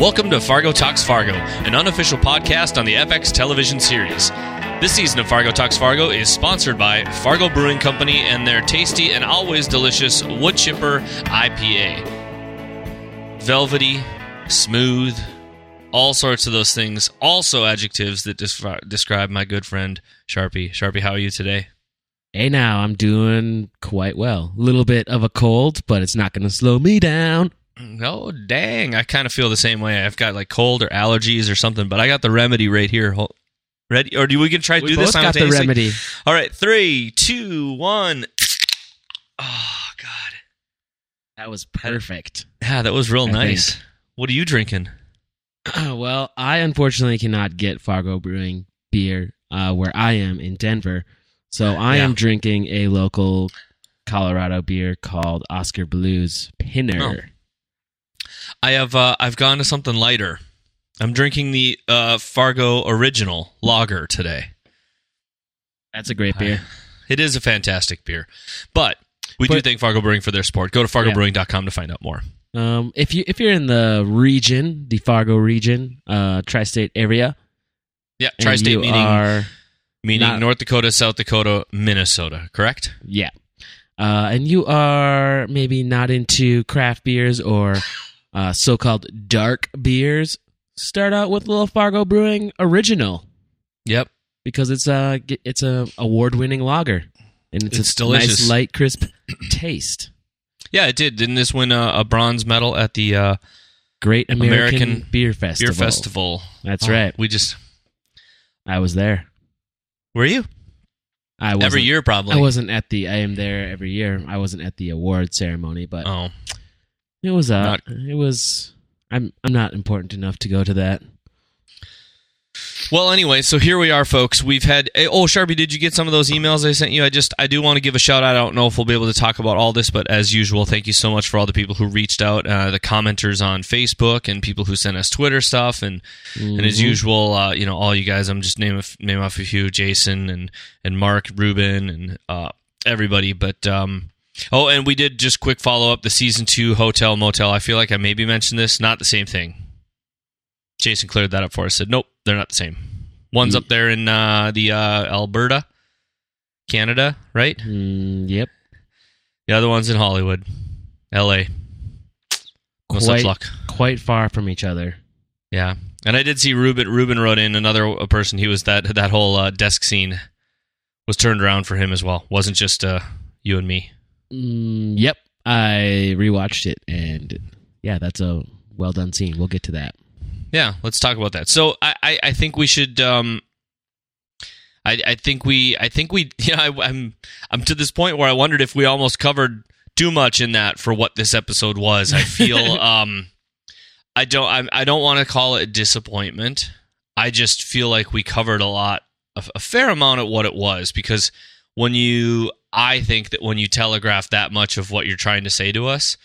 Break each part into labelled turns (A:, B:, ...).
A: Welcome to Fargo Talks Fargo, an unofficial podcast on the FX television series. This season of Fargo Talks Fargo is sponsored by Fargo Brewing Company and their tasty and always delicious Wood Chipper IPA. Velvety, smooth, all sorts of those things. Also, adjectives that descri- describe my good friend Sharpie. Sharpie, how are you today?
B: Hey, now I'm doing quite well. A little bit of a cold, but it's not going to slow me down.
A: Oh, dang. I kind of feel the same way. I've got like cold or allergies or something, but I got the remedy right here. Hold- Ready? Or do we can try to
B: We
A: do
B: both
A: this
B: got the remedy.
A: All right, three, two, one. Oh, God.
B: That was perfect.
A: Yeah, that was real
B: I
A: nice.
B: think.
A: What are you drinking?
B: well, I unfortunately cannot get Fargo Brewing beer uh, where I am in Denver, so I
A: Yeah.
B: am drinking a local Colorado beer called Oskar Blues Pinner.
A: I have uh, I've gone to something lighter. I'm drinking the uh, Fargo Original Lager today.
B: That's a great beer.
A: It is a fantastic beer, but we do thank Fargo Brewing for their support. Go to fargobrewing.com to find out more.
B: Um, if you if you're in the region, the Fargo region, uh, tri-state area,
A: Yeah, tri-state meaning
B: are
A: meaning
B: not-
A: North Dakota, South Dakota, Minnesota. Correct?
B: Yeah. Uh, and you are maybe not into craft beers or uh, so called dark beers, start out with Little Fargo Brewing Original
A: Yep.
B: because it's a it's a award winning lager and it's,
A: It's
B: a
A: delicious.
B: nice light crisp taste.
A: Yeah, it did. Didn't this win a, a bronze medal at the uh,
B: Great American,
A: American
B: Beer Festival.
A: beer festival?
B: That's
A: Oh,
B: right.
A: We just
B: I was there.
A: were you
B: I
A: every year probably.
B: I wasn't at the. I am there every year. I wasn't at the award ceremony, but
A: Oh,
B: it was. Uh,
A: Not-
B: it was. I'm. I'm not important enough to go to that.
A: Well, anyway, so here we are, folks. We've had. eh, Oh, Sharpie, did you get some of those emails I sent you? I just, I do want to give a shout out. I don't know if we'll be able to talk about all this, but as usual, thank you so much for all the people who reached out, uh, the commenters on Facebook, and people who sent us Twitter stuff, and and as
B: Mhm.
A: usual, uh, you know, all you guys. I'm just name name off a few: Jason and and Mark, Ruben, and uh, everybody. But um, oh, and we did just quick follow up the season two hotel motel. I feel like I maybe mentioned this. Not the same thing. Jason cleared that up for us. Said nope, they're not the same. One's up there in uh, the uh, Alberta, Canada, right?
B: Mm, yep.
A: The other one's in Hollywood, L.A. No such
B: Quite,
A: luck.
B: quite far from each other.
A: Yeah, and I did see Ruben. Ruben wrote in another person. He was that that whole uh, desk scene was turned around for him as well. wasn't just uh, you and me.
B: Mm, yep. I rewatched it, and yeah, that's a well done scene. We'll get to that.
A: Yeah, let's talk about that. So I, I, I think we should. Um, I, I think we, I think we, yeah, I, I'm, I'm to this point where I wondered if we almost covered too much in that for what this episode was. I feel, um, I don't, I, I don't want to call it disappointment. I just feel like we covered a lot, a, a fair amount of what it was because when you, I think that when you telegraph that much of what you're trying to say to us,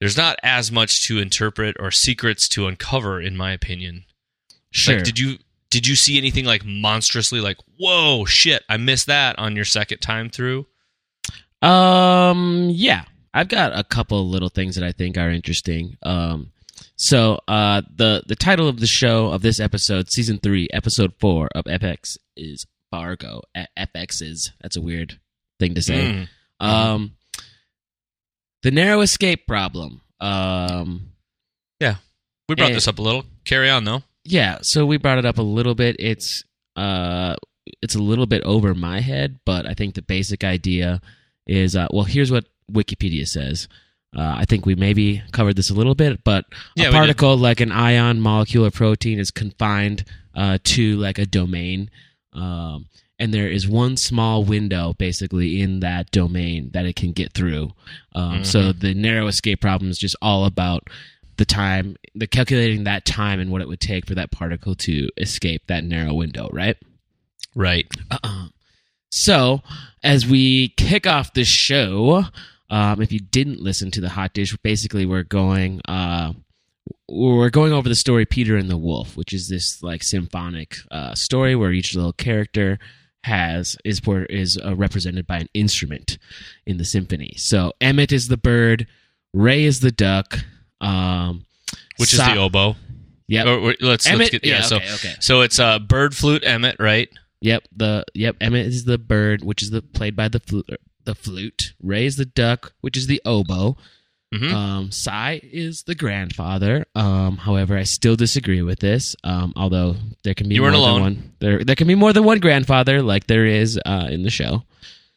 A: there's not as much to interpret or secrets to uncover, in my opinion.
B: Sure.
A: Like, did you did you see anything like monstrously like whoa shit I missed that on your second time through?
B: Um, yeah, I've got a couple little things that I think are interesting. Um, so uh, the the title of the show of this episode, season three, episode four of FX is Fargo. FX is that's a weird thing to say.
A: Mm.
B: Um, the narrow escape problem. Um, yeah,
A: We brought
B: Eh.
A: this up a little. Carry on though.
B: yeah, so we brought it up a little bit. It's uh, it's a little bit over my head, but I think the basic idea is uh, well. Here's what Wikipedia says. Uh, I think we maybe covered this a little bit, but
A: Yeah,
B: a particle like an ion, molecule, or protein is confined uh, to like a domain, um, and there is one small window basically in that domain that it can get through. Um, So the narrow escape problem is just all about the time, the calculating that time and what it would take for that particle to escape that narrow window, right?
A: Right.
B: Uh-uh. So, as we kick off the show, um, if you didn't listen to the hot dish, basically we're going uh, we're going over the story Peter and the Wolf, which is this like symphonic uh, story where each little character has is is uh, represented by an instrument in the symphony. So Emmett is the bird, Ray is the duck, um,
A: Which
B: Sa-
A: is the oboe.
B: Yep.
A: Or, or let's,
B: Emmett.
A: let's get yeah.
B: yeah.
A: so
B: okay. Okay.
A: so it's uh, bird flute Emmett, right?
B: Yep. The yep. Emmett is the bird, which is the played by the flute. The flute. Ray is the duck, which is the oboe.
A: Mhm.
B: Um, is the grandfather. Um, however, I still disagree with this. Um, although there can be
A: You
B: more than
A: alone.
B: one. There there can be more than one grandfather, like there is uh, in the show.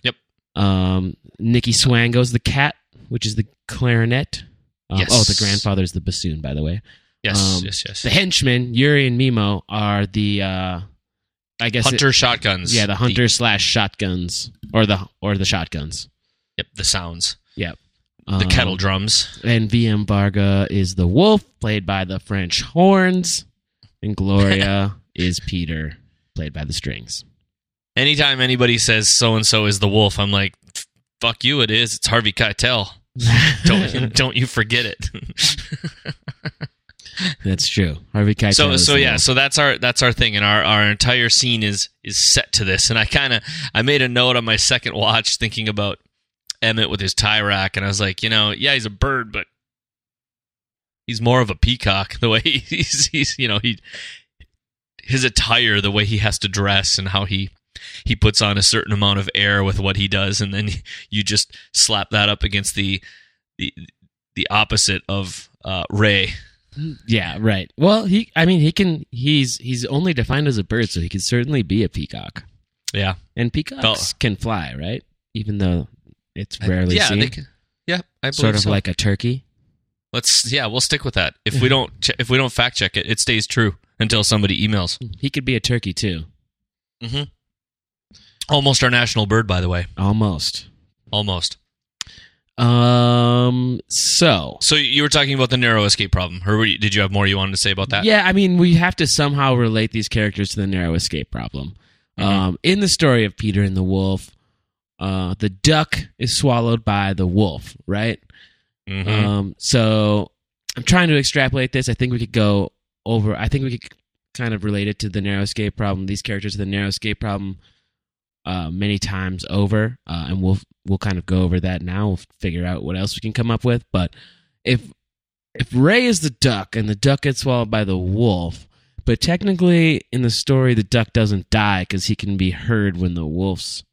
A: Yep.
B: Um, Nikki Swango's the cat, which is the clarinet. Um,
A: Yes.
B: Oh, the grandfather's the bassoon, by the way.
A: Yes,
B: Um,
A: yes, yes.
B: The henchmen, Yuri and Meemo, are the uh, I guess it-
A: hunter shotguns.
B: yeah, the hunter slash shotguns or the or the shotguns.
A: yep, the sounds.
B: Yep.
A: The
B: Um,
A: kettle drums.
B: And VM Varga is the wolf, played by the French horns, and Gloria is Peter, played by the strings.
A: Anytime anybody says so and so is the wolf, I'm like, fuck you, it is. It's Harvey Keitel. Don't don't you forget it.
B: That's true. Harvey Keitel.
A: so so yeah, so that's our that's our thing, and our our entire scene is is set to this. And I kind of I made a note on my second watch thinking about Emmett with his tie rack, and I was like, you know, yeah, he's a bird, but he's more of a peacock. The way he's he's you know he his attire, the way he has to dress, and how he he puts on a certain amount of air with what he does, and then you just slap that up against the the the opposite of uh, Ray.
B: Yeah, right. Well, he. I mean, he can. He's he's only defined as a bird, so he could certainly be a peacock.
A: Yeah,
B: And peacocks
A: Oh.
B: can fly, right? Even though it's rarely
A: yeah,
B: seen.
A: can, yeah, I believe
B: sort of
A: so.
B: like a turkey.
A: Let's yeah, we'll stick with that. If we don't che- if we don't fact check it, it stays true until somebody emails.
B: He could be a turkey too.
A: Mm-hmm. Almost our national bird, by the way.
B: Almost.
A: Almost.
B: Um. So.
A: So you were talking about the narrow escape problem, or you, did you have more you wanted to say about that?
B: Yeah, I mean, we have to somehow relate these characters to the narrow escape problem.
A: Mhm.
B: Um, in the story of Peter and the Wolf, uh, the duck is swallowed by the wolf, right?
A: Mhm.
B: Um, so I'm trying to extrapolate this. I think we could go over. I think we could kind of relate it to the narrow escape problem. These characters to the narrow escape problem uh, many times over, uh, and we'll we'll kind of go over that now. We'll figure out what else we can come up with. But if if Ray is the duck and the duck gets swallowed by the wolf, but technically in the story the duck doesn't die because he can be heard when the wolf's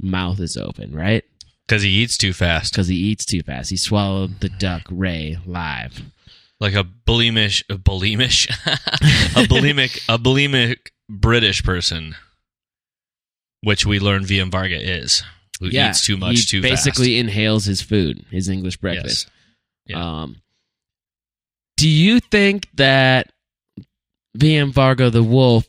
B: mouth is open, right?
A: Because he eats too fast,
B: Because he eats too fast. He swallowed the duck Ray live.
A: like a bulimish, a bulimish, a bulimic, a bulimic British person, which we learn VM Varga is, who eats too much
B: he
A: too
B: basically
A: fast.
B: inhales his food, his English breakfast.
A: Yeah.
B: Um, do you think that VM Varga the wolf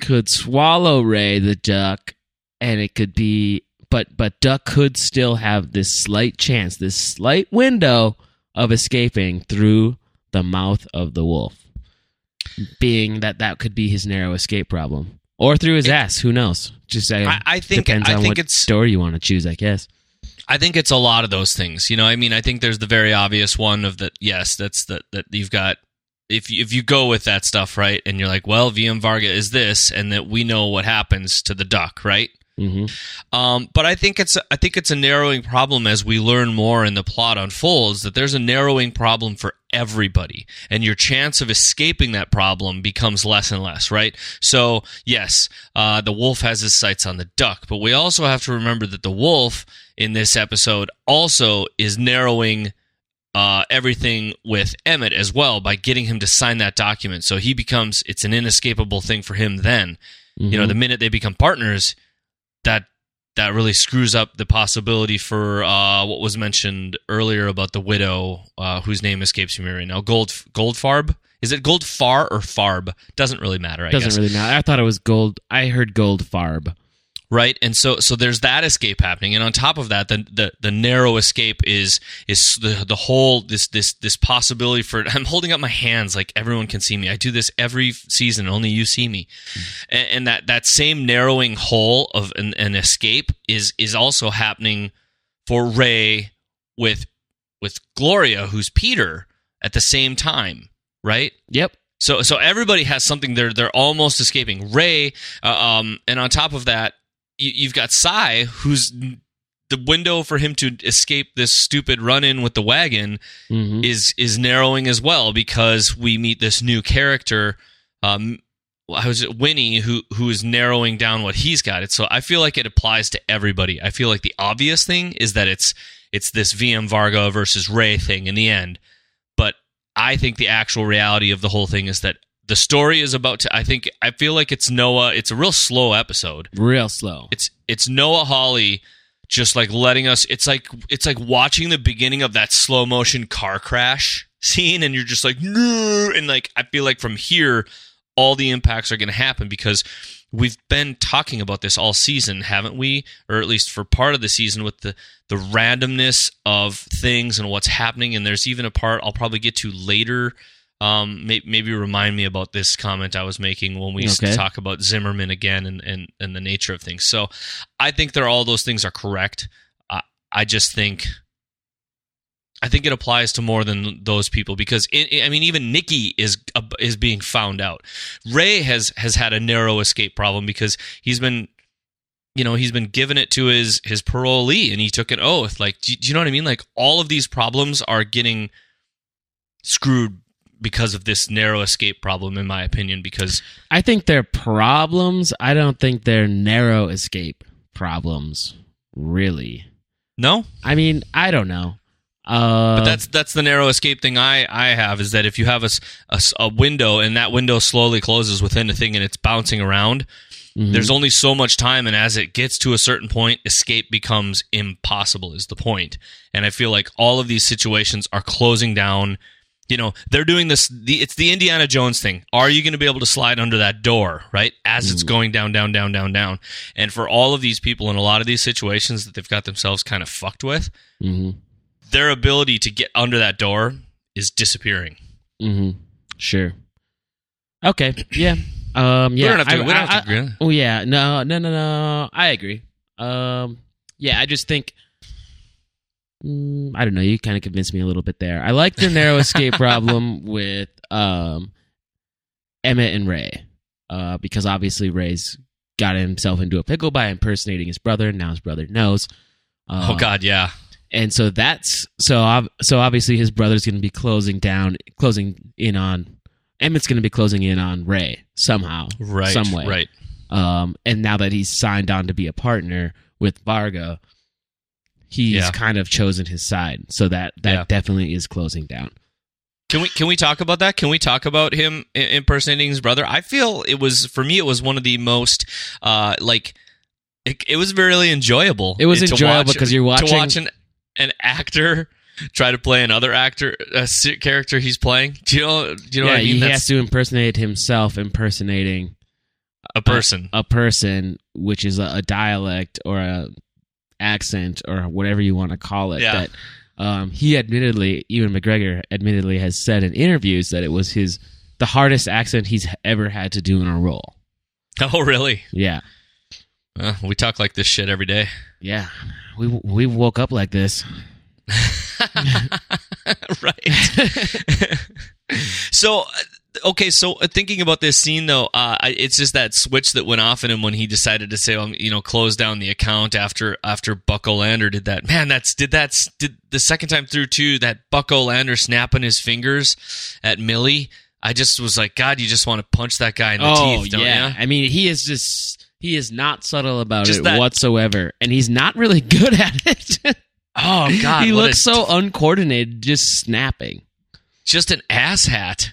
B: could swallow Ray the duck, and it could be, but but duck could still have this slight chance, this slight window of escaping through the mouth of the wolf, being that that could be his narrow escape problem, or through his ass. Who knows? Just say
A: I, I think
B: depends
A: I
B: on
A: think
B: what
A: it's
B: story you want to choose, I guess.
A: I think it's a lot of those things. You know, I mean, I think there's the very obvious one of that. Yes, that's that that you've got. If you, if you go with that stuff right, and you're like, well, VM Varga is this, and that we know what happens to the duck, right?
B: Hmm
A: Um, but I think it's I think it's a narrowing problem as we learn more and the plot unfolds that there's a narrowing problem for everybody, and your chance of escaping that problem becomes less and less, right? So yes, uh, the wolf has his sights on the duck, but we also have to remember that the wolf in this episode also is narrowing. Uh, everything with Emmett as well by getting him to sign that document. So he becomes, it's an inescapable thing for him then. You know, the minute they become partners, that that really screws up the possibility for uh, what was mentioned earlier about the widow, uh, whose name escapes me right now. Gold Goldfarb. Is it Goldfar or Farb? Doesn't really matter. I
B: doesn't
A: guess.
B: really matter. I thought it was gold. I heard gold farb.
A: Right? And so so there's that escape happening. And on top of that the the, the narrow escape is is the the whole this this this possibility for i'm holding up my hands like everyone can see me. I do this every season only you see me. And, and that that same narrowing hole of an, an escape is is also happening for ray with with gloria who's peter at the same time right?
B: Yep.
A: so so everybody has something. They're they're almost escaping. Ray, uh, um, and on top of that, you've got Sy, who's the window for him to escape this stupid run in with the wagon
B: Mhm.
A: is is narrowing as well because we meet this new character um I was Winnie who who is narrowing down what he's got. It so I feel like it applies to everybody. I feel like the obvious thing is that it's it's this VM Varga versus Ray thing in the end. But I think the actual reality of the whole thing is that the story is about to I think I feel like it's Noah it's a real slow episode.
B: Real slow.
A: it's it's Noah Hawley just like letting us it's like it's like watching the beginning of that slow motion car crash scene and you're just like no and like I feel like from here all the impacts are going to happen because we've been talking about this all season haven't we? Or at least for part of the season with the the randomness of things and what's happening. And there's even a part I'll probably get to later um, may, maybe remind me about this comment I was making when we
B: Okay.
A: talk about Zimmerman again and, and, and the nature of things. So I think that all those things are correct. I I just think I think it applies to more than those people because it, I mean even Nikki is uh, is being found out. Ray has has had a narrow escape problem because he's been you know he's been given it to his his parolee and he took an oath like do, do you know what I mean like all of these problems are getting screwed because of this narrow escape problem in my opinion because
B: I think they're problems. I don't think they're narrow escape problems. Really.
A: no
B: I mean, I don't know. Uh,
A: But that's that's the narrow escape thing I I have is that if you have a a window and that window slowly closes within a thing and it's bouncing around,
B: mhm.
A: there's only so much time and as it gets to a certain point, escape becomes impossible is the point. And I feel like all of these situations are closing down. You know, they're doing this. The, it's the Indiana Jones thing. Are you going to be able to slide under that door, right? As it's going down, down, down, down, down. And for all of these people in a lot of these situations that they've got themselves kind of fucked with,
B: Mhm.
A: their ability to get under that door is disappearing.
B: mm-hmm. Sure. Okay. Yeah. Um. Yeah.
A: we don't have to.
B: I-
A: we don't have
B: I-
A: agree.
B: Oh yeah, no, no, no, no. I agree. Um, yeah, I just think. Mm, I don't know. You kind of convinced me a little bit there. I like the narrow escape problem with um, Emmett and Ray, uh, because obviously Ray's got himself into a pickle by impersonating his brother. and Now his brother knows. Uh,
A: oh God, yeah.
B: and so that's so so obviously his brother's going to be closing down, closing in on Emmett's going to be closing in on Ray somehow,
A: Right.
B: some way.
A: Right.
B: Um, and now that he's signed on to be a partner with Varga, he's
A: Yeah.
B: kind of chosen his side. So that that
A: Yeah.
B: definitely is closing down.
A: Can we can we talk about that? Can we talk about him impersonating his brother? I feel it was for me. It was one of the most uh like it, it was really enjoyable.
B: It was enjoyable
A: watch-
B: 'cause you're watching-
A: to watch an an actor try to play another actor a character he's playing. Do you know? Do you know
B: yeah,
A: what I mean?
B: he
A: That's
B: has to impersonate himself, impersonating
A: a person.
B: a person, which is a, a dialect or a accent or whatever you want to call it.
A: Yeah.
B: That um, he admittedly, Ewan McGregor admittedly has said in interviews that it was his the hardest accent he's ever had to do in a role.
A: oh, really?
B: Yeah,
A: we talk like this shit every day.
B: yeah. We we woke up like this.
A: right. so, okay, so uh, thinking about this scene though, uh, I- it's just that switch that went off in him when he decided to say, um, you know, close down the account after after Bucko Lander did that. Man, that's did that did the second time through too. That Bucko Lander snapping his fingers at Millie. I just was like, God, you just want to punch that guy in the
B: oh
A: teeth, don't
B: yeah,
A: you?
B: I mean he is just he is not subtle about
A: Just
B: it
A: that-
B: whatsoever, and he's not really good at it.
A: Oh God,
B: he
A: what a
B: looks so uncoordinated, just snapping.
A: just an asshat.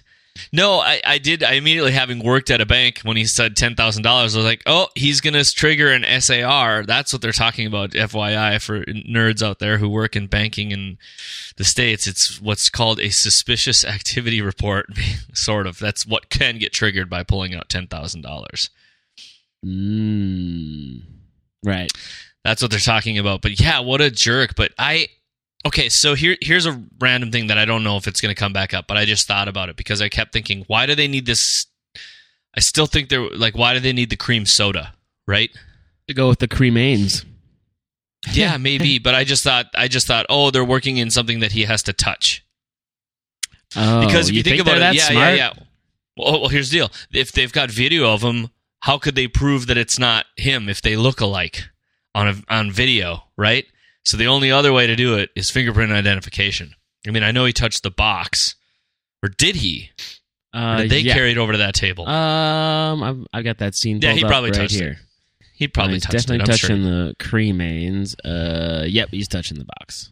A: No, I, I did. I immediately, having worked at a bank, when he said ten thousand dollars, I was like, "Oh, he's going to trigger an SAR." That's what they're talking about. FYI, for nerds out there who work in banking in the states, it's what's called a suspicious activity report. sort of. That's what can get triggered by pulling out ten thousand dollars.
B: Mm. Right.
A: That's what they're talking about. But yeah, what a jerk. But I okay, so here here's a random thing that I don't know if it's going to come back up, but I just thought about it because I kept thinking, why do they need this? I still think they're like, why do they need the cream soda? Right?
B: To go with the cremains.
A: Yeah, maybe. But I just thought, I just thought, oh, they're working in something that he has to touch.
B: Oh,
A: Because if you, think, about it, yeah,
B: smart?
A: yeah, yeah. Well, oh, well, here's the deal: if they've got video of him, how could they prove that it's not him if they look alike on a, on video, right? So the only other way to do it is fingerprint identification. I mean, I know he touched the box, or did he? Or
B: Uh,
A: did they
B: yeah.
A: carry it over to that table?
B: Um, I've, I've got that scene.
A: Yeah, he probably
B: right
A: touched it. he probably
B: he's
A: touched
B: definitely
A: it. I'm
B: touching
A: sure.
B: the cremains. Uh, yep, he's touching the box.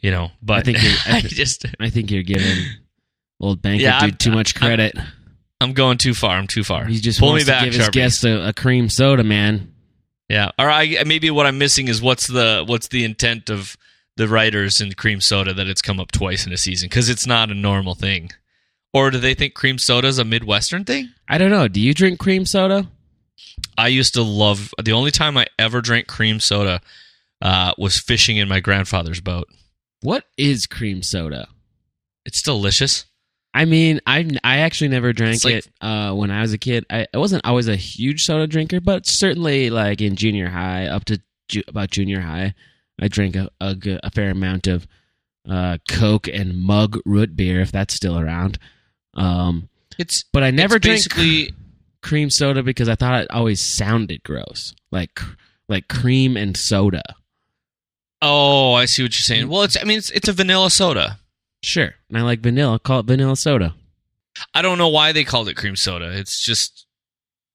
A: You know, but
B: I think you're- I
A: I just
B: I think you're giving old banker
A: Yeah, I'm-
B: dude too much
A: I'm-
B: credit.
A: I'm going too far. I'm too far.
B: he just
A: pull
B: wants
A: me back,
B: to give his
A: Sharpie.
B: guest a, a cream soda, man.
A: Yeah. Or I maybe what I'm missing is what's the what's the intent of the writers in cream soda that it's come up twice in a season because it's not a normal thing. Or do they think cream soda is a Midwestern thing?
B: I don't know. Do you drink cream soda?
A: I used to love the only time I ever drank cream soda uh, was fishing in my grandfather's boat.
B: What is cream soda?
A: It's delicious.
B: I mean, I I actually never drank
A: like-
B: it uh, when I was a kid. I, I wasn't always a huge soda drinker, but certainly like in junior high, up to ju- about junior high, I drank a, a, a fair amount of uh, Coke and mug root beer, if that's still around. Um,
A: It's
B: but I never drank
A: basically
B: cream soda because I thought it always sounded gross, like like cream and soda.
A: Oh, I see what you're saying. Well, it's I mean it's it's a vanilla soda.
B: Sure, and I like vanilla. Call it vanilla soda.
A: I don't know why they called it cream soda. It's just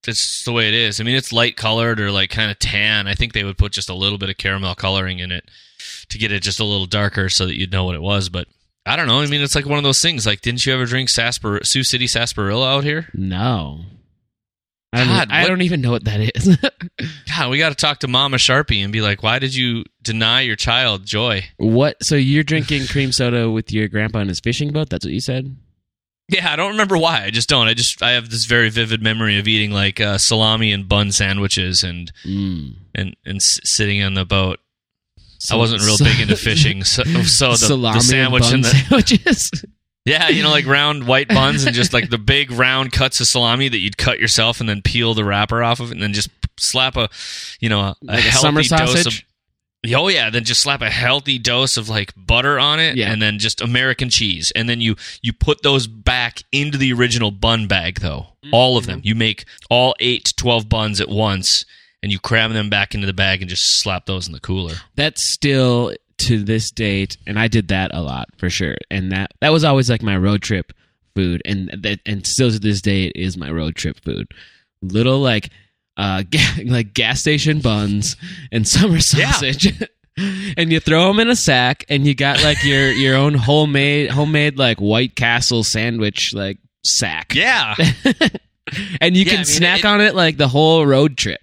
A: it's the way it is. I mean, it's light colored or like kind of tan. I think they would put just a little bit of caramel coloring in it to get it just a little darker so that you'd know what it was. But I don't know. I mean, it's like one of those things. Like, didn't you ever drink Saspar- Sioux City sarsaparilla out here?
B: No. I don't,
A: God,
B: I don't even know what that is.
A: God, we got to talk to Mama Sharpie and be like, why did you deny your child joy?
B: What? So you're drinking cream soda with your grandpa in his fishing boat? That's what you said.
A: Yeah, I don't remember why. I just don't. I just I have this very vivid memory of eating like uh, salami and bun sandwiches and
B: Mm.
A: and and s- sitting on the boat.
B: So-
A: I wasn't real
B: so-
A: big into fishing, so, so the,
B: salami
A: the sandwich
B: and,
A: and the
B: sandwiches.
A: yeah, you know, like round white buns and just like the big round cuts of salami that you'd cut yourself and then peel the wrapper off of it and then just slap a, you know, a,
B: like a
A: healthy
B: summer
A: dose of
B: sausage.
A: Oh yeah, then just slap a healthy dose of like butter on it,
B: Yeah.
A: and then just American cheese, and then you you put those back into the original bun bag though, all of
B: Mm-hmm.
A: them. You make all eight to twelve buns at once, and you cram them back into the bag and just slap those in the cooler.
B: That's still to this date, and I did that a lot for sure. And that that was always like my road trip food, and that and still to this day it is my road trip food. Little like uh ga- like gas station buns and summer
A: Yeah.
B: sausage. And you throw them in a sack, and you got like your your own homemade homemade like White Castle sandwich like sack,
A: Yeah,
B: and you
A: Yeah,
B: can
A: I mean,
B: snack
A: it-
B: on it like the whole road trip.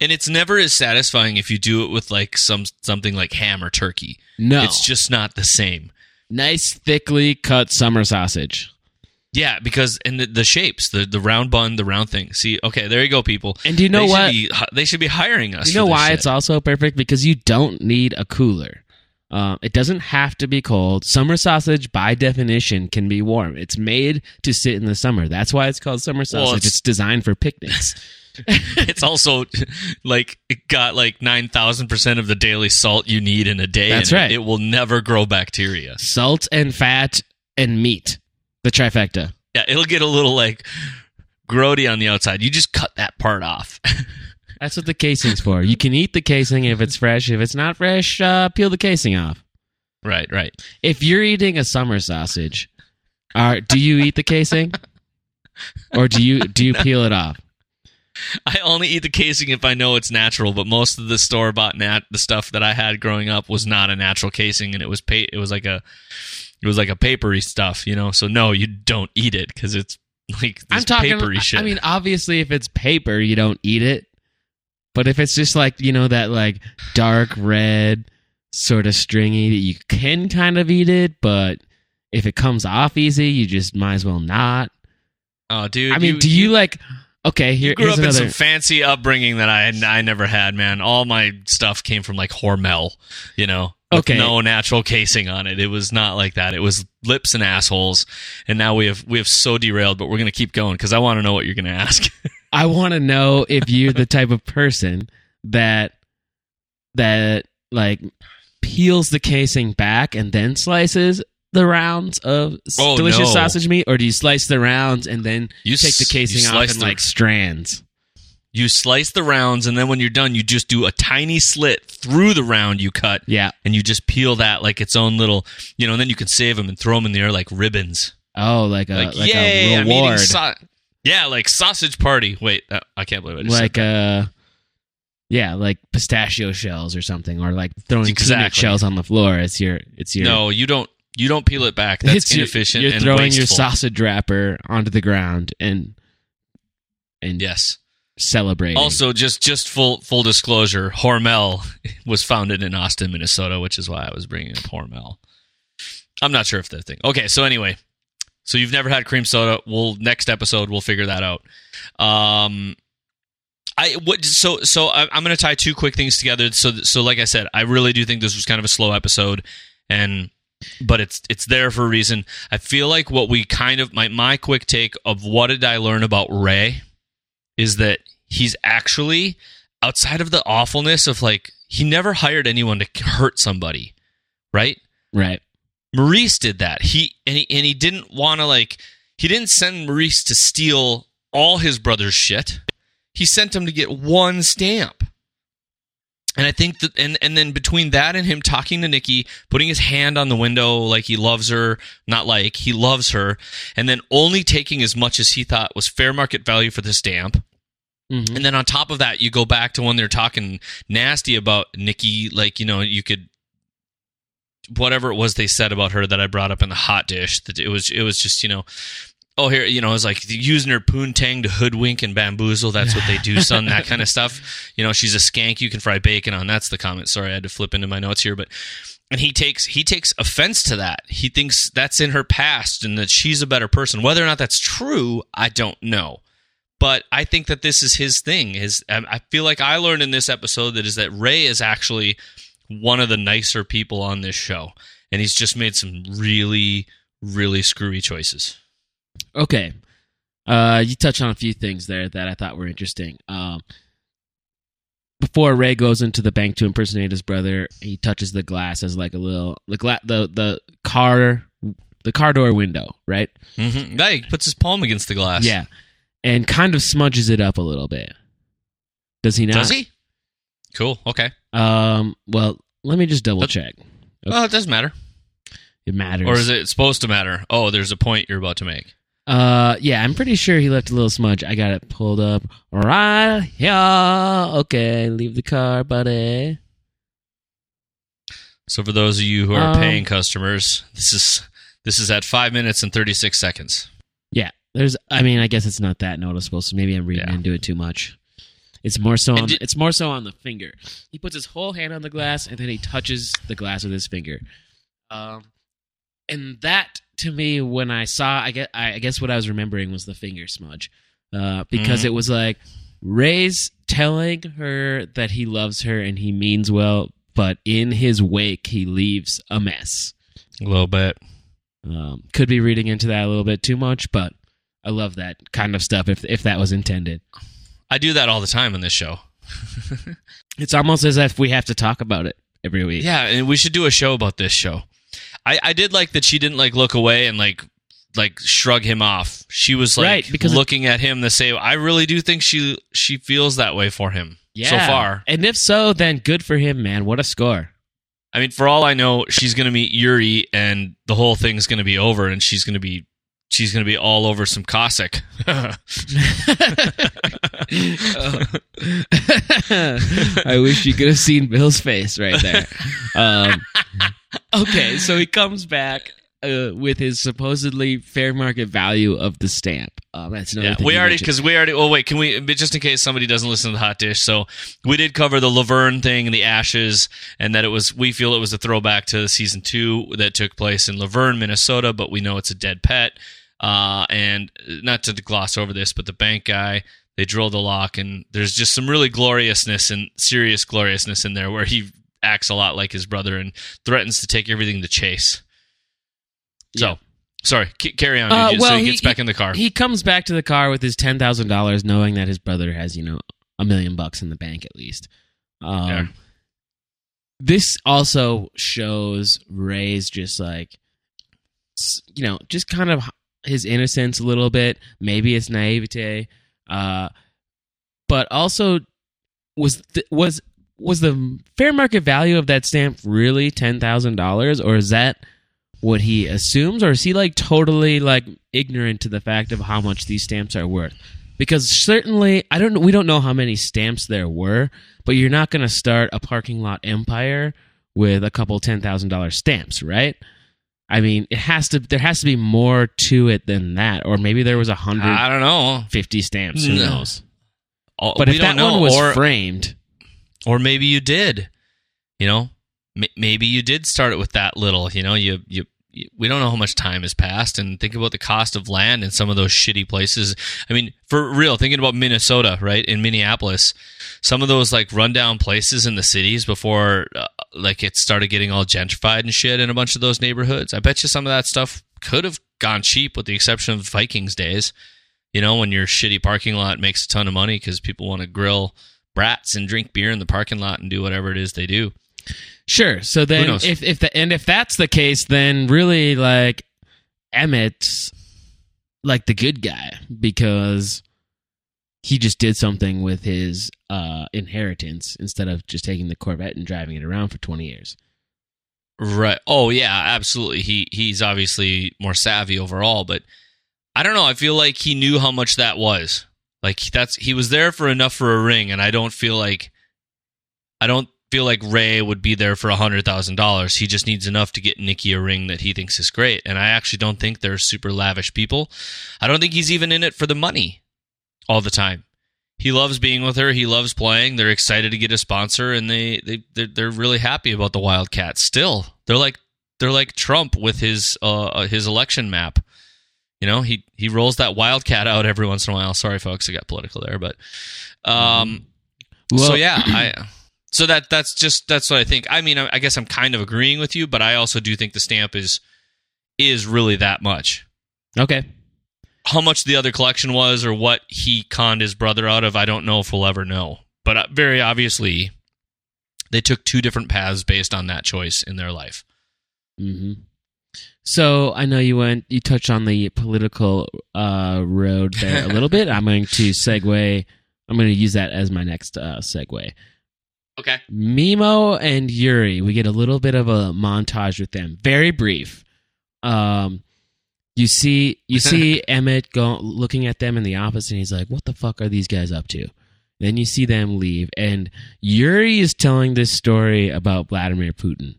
A: And it's never as satisfying if you do it with like some something like ham or turkey.
B: No,
A: It's just not the same.
B: nice thickly cut summer sausage.
A: Yeah, because and the, the shapes, the the round bun, the round thing. See, okay, there you go, people.
B: And do you know
A: they
B: what?
A: Should be, they should be hiring us.
B: You know why
A: shit.
B: it's also perfect? Because you don't need a cooler. Uh, it doesn't have to be cold. Summer sausage, by definition, can be warm. It's made to sit in the summer. That's why it's called summer
A: Well,
B: sausage.
A: it's-
B: it's, designed for picnics.
A: it's also like it got like 9000% of the daily salt you need in a day
B: That's
A: in it.
B: right.
A: it will never grow bacteria
B: Salt and fat and meat. The trifecta.
A: yeah it'll get a little like grody on the outside you just cut that part off
B: That's what the casing's for. You can eat the casing if it's fresh. If it's not fresh, uh, peel the casing off.
A: right right
B: If you're eating a summer sausage, are, do you eat the casing, or do you do you peel it off?
A: i only eat the casing if i know it's natural but most of the store bought nat the stuff that i had growing up was not a natural casing and it was pa- it was like a it was like a papery stuff you know so no you don't eat it because it's like this
B: I'm talking.
A: papery shit
B: I mean, obviously, if it's paper, you don't eat it. But if it's just like you know that like dark red, sort of stringy, that you can kind of eat it, but if it comes off easy, you just might as well not.
A: oh dude
B: I mean, do you, like? Okay, here,
A: You grew up in some fancy upbringing that I I never had, man. All my stuff came from like Hormel, you know,
B: Okay.
A: no natural casing on it. It was not like that. It was lips and assholes. And now we have we have so derailed, but we're gonna keep going because I want to know what you're gonna ask.
B: I want to know if you're the type of person that that like peels the casing back and then slices the rounds of
A: Oh,
B: delicious
A: no.
B: sausage meat, or do you slice the rounds and then
A: You
B: take the casing off in
A: the-
B: like strands?
A: You slice the rounds, and then when you're done, you just do a tiny slit through the round you cut,
B: Yeah.
A: and you just peel that like its own little, you know. And then you can save them and throw them in the air like ribbons.
B: Oh, like a
A: like,
B: like
A: yay!
B: a
A: I'm eating
B: reward,
A: yeah, like sausage party. Wait, that, I can't believe it. I just said
B: like uh yeah, like pistachio shells or something, or like throwing peanut shells on the floor. It's your it's your
A: no, you don't. You don't peel it back. That's
B: it's your-
A: inefficient.
B: You're
A: and
B: throwing your sausage wrapper onto the ground and and
A: Yes.
B: celebrating.
A: Also, just just full full disclosure, Hormel was founded in Austin, Minnesota, which is why I was bringing up Hormel. I'm not sure if the thing. Okay, so anyway, so you've never had cream soda. We'll next episode we'll figure that out. Um, I what so so I, I'm going to tie two quick things together. So so like I said, I really do think this was kind of a slow episode, and but it's it's there for a reason. I feel like what we kind of my my quick take of what did I learn about Ray is that he's actually outside of the awfulness of like he never hired anyone to hurt somebody, right?
B: right.
A: Maurice did that. He and he and he didn't want to like he didn't send Maurice to steal all his brother's shit. He sent him to get one stamp. And I think that and and then between that and him talking to Nikki, putting his hand on the window like he loves her, not like he loves her, and then only taking as much as he thought was fair market value for the stamp.
B: Mhm.
A: And then on top of that, you go back to when they're talking nasty about Nikki, like, you know, you could whatever it was they said about her that I brought up in the hot dish, that it was it was just, you know, oh here, you know, it was like using her poontang to hoodwink and bamboozle, that's what they do, son, that kind of stuff. You know, she's a skank you can fry bacon on. That's the comment. Sorry, I had to flip into my notes here, but and he takes he takes offense to that. He thinks that's in her past and that she's a better person. Whether or not that's true, I don't know but I think that this is his thing. His, I feel like I learned in this episode that is that Ray is actually one of the nicer people on this show, and he's just made some really, really screwy choices.
B: Okay. Uh, you touched on a few things there that I thought were interesting. Um, before Ray goes into the bank to impersonate his brother, he touches the glass as like a little the gla- the the car the car door window, right?
A: Mm-hmm. Yeah, he puts his palm against the glass.
B: Yeah, and kind of smudges it up a little bit. Does he not?
A: does he? Cool. Okay.
B: Um. Well, let me just double check.
A: Well, it doesn't matter,
B: It matters.
A: or is it supposed to matter? Oh, there's a point you're about to make.
B: Uh, yeah, I'm pretty sure he left a little smudge. I got it pulled up right here. Okay, leave the car, buddy.
A: So for those of you who are
B: Um,
A: paying customers, this is this is at five minutes and thirty six seconds.
B: Yeah, there's. I mean, I guess it's not that noticeable. So maybe I'm reading
A: Yeah.
B: into it too much. It's more so. On, it's more so on the finger. He puts his whole hand on the glass and then he touches the glass with his finger. Um, and that to me, when I saw, I guess, I guess what I was remembering was the finger smudge, uh, because
A: Mhm.
B: it was like Ray's telling her that he loves her and he means well, but in his wake he leaves a mess.
A: A little bit.
B: Um, could be reading into that a little bit too much, but I love that kind of stuff if if that was intended.
A: I do that all the time on this show.
B: It's almost as if we have to talk about it every week.
A: Yeah, and we should do a show about this show. I, I did like that she didn't like look away and like like shrug him off. She was like
B: Right, because-
A: looking at him to say, I really do think she she feels that way for him.
B: Yeah.
A: So far.
B: And if so, then good for him, man. What a score.
A: I mean, for all I know, she's gonna meet Yuri and the whole thing's gonna be over and she's gonna be she's gonna be all over some Cossack.
B: I wish you could have seen Bill's face right there. Um, okay, so he comes back uh, with his supposedly fair market value of the stamp. Um, that's another
A: Yeah,
B: thing
A: we already because we already. Oh wait, can we? Just in case somebody doesn't listen to the hot dish, so we did cover the Luverne thing and the ashes, and that it was. We feel it was a throwback to season two that took place in Luverne, Minnesota, but we know it's a dead pet. Uh, and not to gloss over this, but the bank guy, they drill the lock, and there's just some really gloriousness and serious gloriousness in there where he acts a lot like his brother and threatens to take everything to chase. So,
B: Yeah.
A: sorry, c- carry on.
B: Uh,
A: dude,
B: well,
A: so he,
B: he-
A: gets back in the car.
B: He comes back to the car with his ten thousand dollars, knowing that his brother has, you know, a million bucks in the bank at least. Um,
A: Yeah.
B: This also shows Ray's just like, you know, just kind of his innocence a little bit. Maybe it's naivete, uh, but also was th- was was the fair market value of that stamp really ten thousand dollars, or is that what he assumes, or is he like totally like ignorant to the fact of how much these stamps are worth? Because certainly, I don't. We don't know how many stamps there were, but you're not going to start a parking lot empire with a couple ten thousand dollar stamps, right? I mean, it has to. There has to be more to it than that, or maybe there was a hundred
A: I don't know.
B: fifty stamps. Who
A: No.
B: knows?
A: Oh,
B: But if that
A: know.
B: one was
A: or,
B: framed,
A: or maybe you did. You know, M- maybe you did start it with that little. You know, you you. you- We don't know how much time has passed, and think about the cost of land in some of those shitty places. I mean, for real, thinking about Minnesota, right? In Minneapolis, some of those like rundown places in the cities before, uh, like it started getting all gentrified and shit in a bunch of those neighborhoods. I bet you some of that stuff could have gone cheap, with the exception of Vikings days. You know, when your shitty parking lot makes a ton of money because people want to grill brats and drink beer in the parking lot and do whatever it is they do.
B: sure. So then, if if the and if that's the case, then really like Emmett's like the good guy because he just did something with his uh, inheritance instead of just taking the Corvette and driving it around for twenty years.
A: Right. Oh yeah, absolutely. He he's obviously more savvy overall, but I don't know. I feel like he knew how much that was. Like that's he was there for enough for a ring, and I don't feel like I don't feel like Ray would be there for a hundred thousand dollars. He just needs enough to get Nikki a ring that he thinks is great. And I actually don't think they're super lavish people. I don't think he's even in it for the money all the time. He loves being with her. He loves playing. They're excited to get a sponsor, and they they they're, they're really happy about the Wildcats. Still, they're like they're like Trump with his uh his election map. You know, he he rolls that Wildcat out every once in a while. Sorry, folks, I got political there, but um, so yeah, I so that that's just that's what I think. I mean, I, I guess I'm kind of agreeing with you, but I also do think the stamp is is really that much.
B: okay.
A: How much the other collection was, or what he conned his brother out of, I don't know if we'll ever know. But uh, very obviously, they took two different paths based on that choice in their life.
B: Mm-hmm. So I know you went, you touched on the political uh, road there a little bit. I'm going to segue. I'm going to use that as my next uh, segue.
A: Okay.
B: Meemo and Yuri, we get a little bit of a montage with them, very brief. Um, you see, you see Emmett go looking at them in the office, and he's like, "What the fuck are these guys up to?" Then you see them leave, and Yuri is telling this story about Vladimir Putin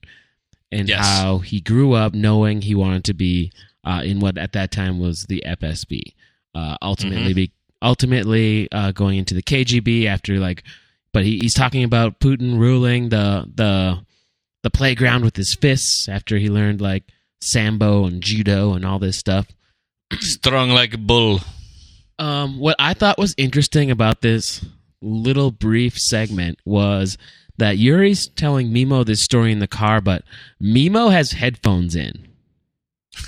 B: and
A: Yes.
B: how he grew up knowing he wanted to be uh, in what at that time was the FSB. Uh, ultimately, be, ultimately uh, going into the KGB after like, but he, he's talking about Putin ruling the the the playground with his fists after he learned like sambo and judo and all this stuff.
A: Strong like a bull.
B: Um, what I thought was interesting about this little brief segment was that Yuri's telling Meemo this story in the car, but Meemo has headphones in.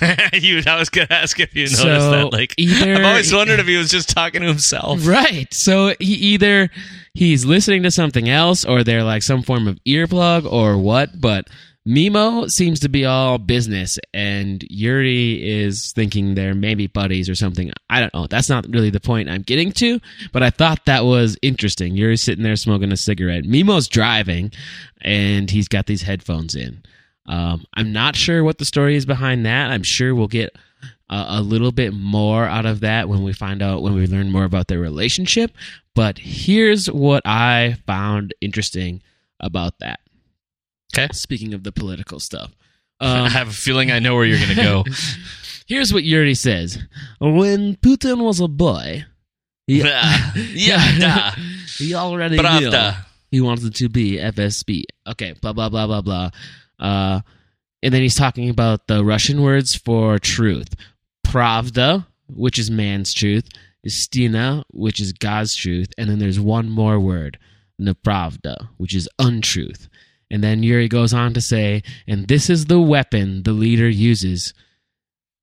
A: you, I was gonna ask if you noticed
B: So,
A: that. Like,
B: either-
A: I've always wondered if he was just talking to himself.
B: Right. So he either he's listening to something else or they're like some form of earplug or what, but Meemo seems to be all business and Yuri is thinking they're maybe buddies or something. I don't know. That's not really the point I'm getting to, but I thought that was interesting. Yuri's sitting there smoking a cigarette. Meemo's driving and he's got these headphones in. Um, I'm not sure what the story is behind that. I'm sure we'll get a, a little bit more out of that when we find out when we learn more about their relationship. But here's what I found interesting about that.
A: Okay.
B: Speaking of the political stuff,
A: I
B: um,
A: have a feeling I know where you're gonna go.
B: here's what Yuri says: When Putin was a boy, he,
A: yeah, da.
B: he already knew he wanted to be FSB. Okay, blah blah blah blah blah. Uh, and then he's talking about the Russian words for truth: Pravda, which is man's truth, Istina, which is God's truth, and then there's one more word, Nepravda, which is untruth. And then Yuri goes on to say, and this is the weapon the leader uses,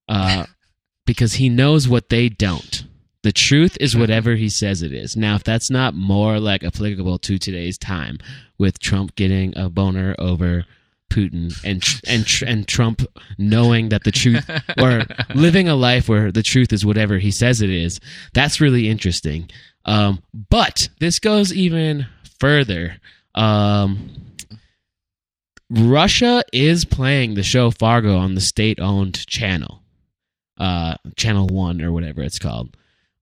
B: uh, because he knows what they don't. The truth is whatever he says it is. Now, if that's not more like applicable to today's time, with Trump getting a boner over Putin and and and Trump knowing that the truth or living a life where the truth is whatever he says it is. That's really interesting. Um, but this goes even further. Um, Russia is playing the show Fargo on the state-owned channel, uh, Channel One or whatever it's called,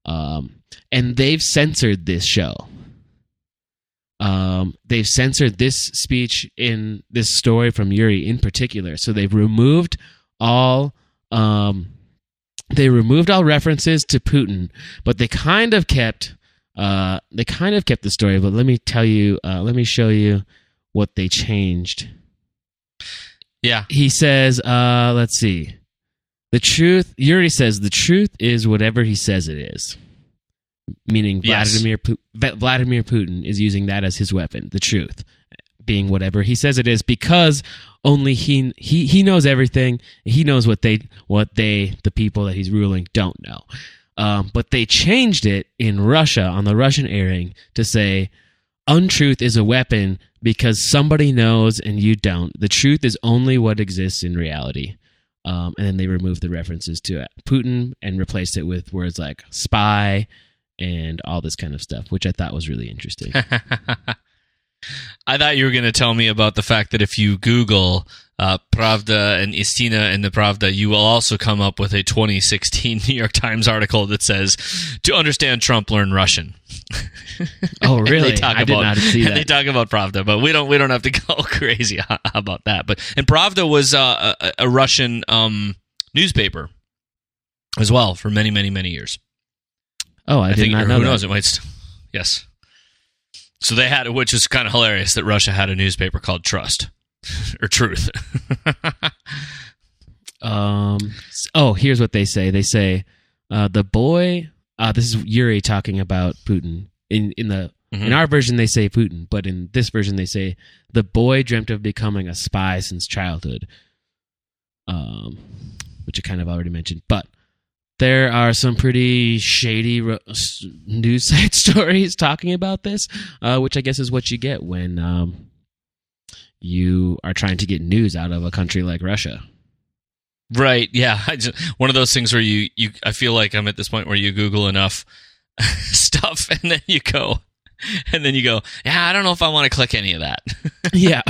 B: um, and they've censored this show. Um, they've censored this speech in this story from Yuri in particular. So they've removed all um, they removed all references to Putin, but they kind of kept uh, they kind of kept the story. But let me tell you, uh, let me show you what they changed.
A: Yeah.
B: He says, uh, let's see. The truth, Yuri says, the truth is whatever he says it is. Meaning
A: Yes.
B: Vladimir, Vladimir Putin is using that as his weapon, the truth, being whatever he says it is, because only he he he knows everything. He knows what they what they the people that he's ruling don't know. Um, but they changed it in Russia on the Russian airing to say untruth is a weapon because somebody knows and you don't. The truth is only what exists in reality. Um, and then they removed the references to Putin and replaced it with words like spy and all this kind of stuff, which I thought was really interesting.
A: I thought you were going to tell me about the fact that if you Google uh, Pravda and Istina and the Pravda, you will also come up with a 2016 New York Times article that says, "To understand Trump, learn Russian."
B: oh, really?
A: they talk
B: I did
A: about,
B: not see
A: and They talk about Pravda, but we don't. We don't have to go crazy about that. But and Pravda was uh, a, a Russian um, newspaper as well for many, many, many years.
B: Oh, I, did
A: think,
B: not know
A: who
B: that.
A: knows? It might. St- yes. So they had, which is kind of hilarious, that Russia had a newspaper called Trust or Truth.
B: Um. Oh, here's what they say. They say, uh, "The boy." Uh, this is Yuri talking about Putin. In in the in
A: Mhm.
B: our version, they say Putin, but in this version, they say the boy dreamt of becoming a spy since childhood. Um, which I kind of already mentioned, but there are some pretty shady news site stories talking about this, uh, which I guess is what you get when um, you are trying to get news out of a country like Russia.
A: right? Yeah. I just, one of those things where you, you, I feel like I'm at this point where you Google enough stuff and then you go, and then you go, yeah, I don't know if I want to click any of that.
B: yeah.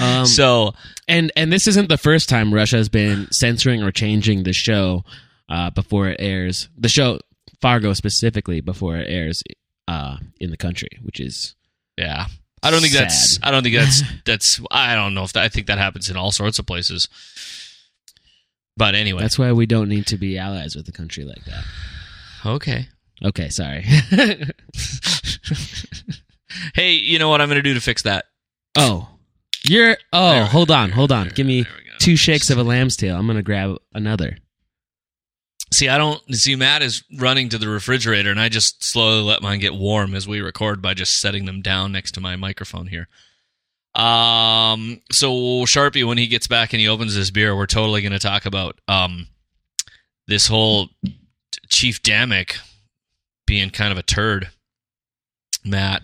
B: um,
A: so
B: and and this isn't the first time Russia has been censoring or changing the show uh, before it airs. The show Fargo specifically before it airs uh, in the country, which is
A: yeah, I don't think that's, I don't think that's, that's, I don't know if that, I think that happens in all sorts of places. But anyway,
B: that's why we don't need to be allies with a country like that.
A: okay.
B: Okay, sorry.
A: Hey, you know what I'm going to do to fix that?
B: oh, you're. Oh, hold on, hold on. Give me
A: there we go.
B: two shakes of a lamb's tail. I'm gonna grab another.
A: See, I don't see Matt is running to the refrigerator, and I just slowly let mine get warm as we record by just setting them down next to my microphone here. Um, so Sharpie, when he gets back and he opens his beer, we're totally going to talk about um this whole Chief Dammik being kind of a turd. Matt,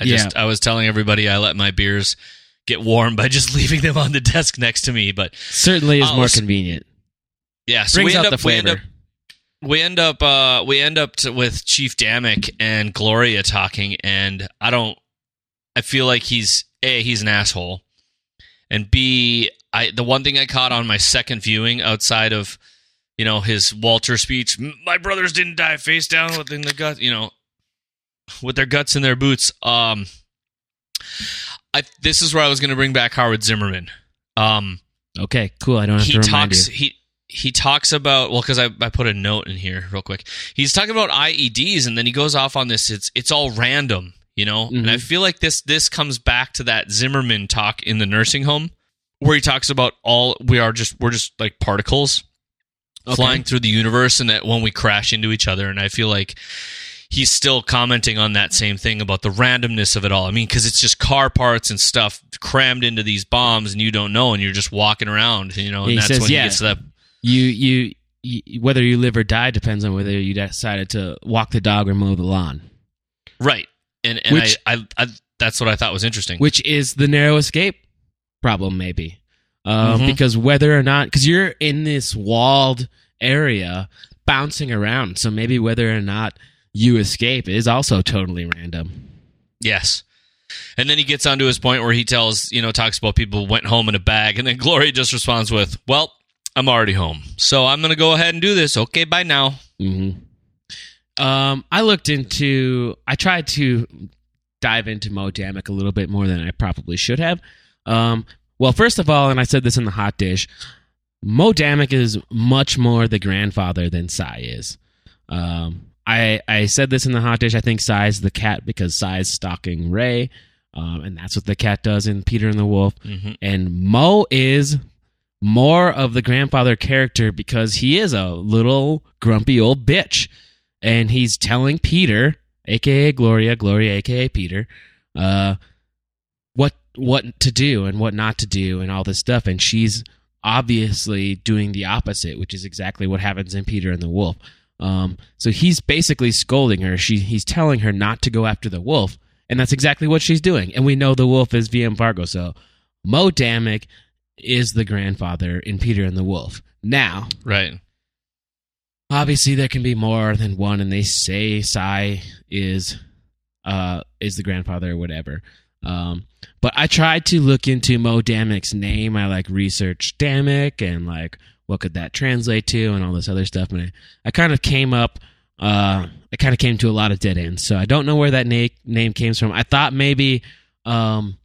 A: I just I was telling everybody I let my beers get warm by just leaving them on the desk next to me, but
B: Certainly is more convenient.
A: yeah, so
B: Brings out
A: up
B: the flavor.
A: We end up uh we end up to, with Chief Dammik and Gloria talking and I don't I feel like he's A he's an asshole and B I the one thing I caught on my second viewing outside of you know his Walter speech my brothers didn't die face down within the gut you know with their guts in their boots um I this is where I was going to bring back Howard Zimmerman um
B: Okay, cool. I don't have
A: he
B: to remind
A: talks
B: you.
A: he he talks about well because I, I put a note in here real quick he's talking about ieds and then he goes off on this it's it's all random you know and i
B: Mhm.
A: feel like this this comes back to that zimmerman talk in the nursing home where he talks about all we are just we're just like particles
B: Okay.
A: flying through the universe and that when we crash into each other and i feel like he's still commenting on that same thing about the randomness of it all i mean because it's just car parts and stuff crammed into these bombs and you don't know and you're just walking around you know and that's
B: says,
A: when
B: yeah.
A: he gets to that
B: You, you you whether you live or die depends on whether you decided to walk the dog or mow the lawn.
A: Right. and and
B: Which-
A: I, I, I that's what I thought was interesting.
B: which is the narrow escape problem, maybe. Um,
A: Mhm.
B: Because whether or not, because you're in this walled area bouncing around, so maybe whether or not you escape is also totally random.
A: Yes. And then he gets onto his point where he tells, you know, talks about people went home in a bag, and then Gloria just responds with, "Well, I'm already home, so I'm gonna go ahead and do this. Okay, bye now."
B: hmm Um, I looked into. I tried to dive into Moe Dammik a little bit more than I probably should have. Um, well, first of all, and I said this in the hot dish, Moe Dammik is much more the grandfather than Sy is. Um, I I said this in the hot dish. I think Sy's the cat because Sy's stalking Ray, um, and that's what the cat does in Peter and the Wolf.
A: Mm-hmm.
B: And Moe is more of the grandfather character because he is a little grumpy old bitch. And he's telling Peter, aka Gloria, Gloria, aka Peter, uh, what what to do and what not to do and all this stuff. And she's obviously doing the opposite, which is exactly what happens in Peter and the Wolf. Um, so he's basically scolding her. She he's telling her not to go after the wolf, and that's exactly what she's doing. And we know the wolf is VM Varga, so Moe Dammik is the grandfather in Peter and the Wolf. Now,
A: Right.
B: obviously there can be more than one, and they say Sy is uh is the grandfather or whatever. Um, but I tried to look into Moe Dammik's name. I like researched Dammik and like what could that translate to and all this other stuff. And I, I kind of came up. Uh, I kind of came to a lot of dead ends. So I don't know where that na- name came from. I thought maybe um,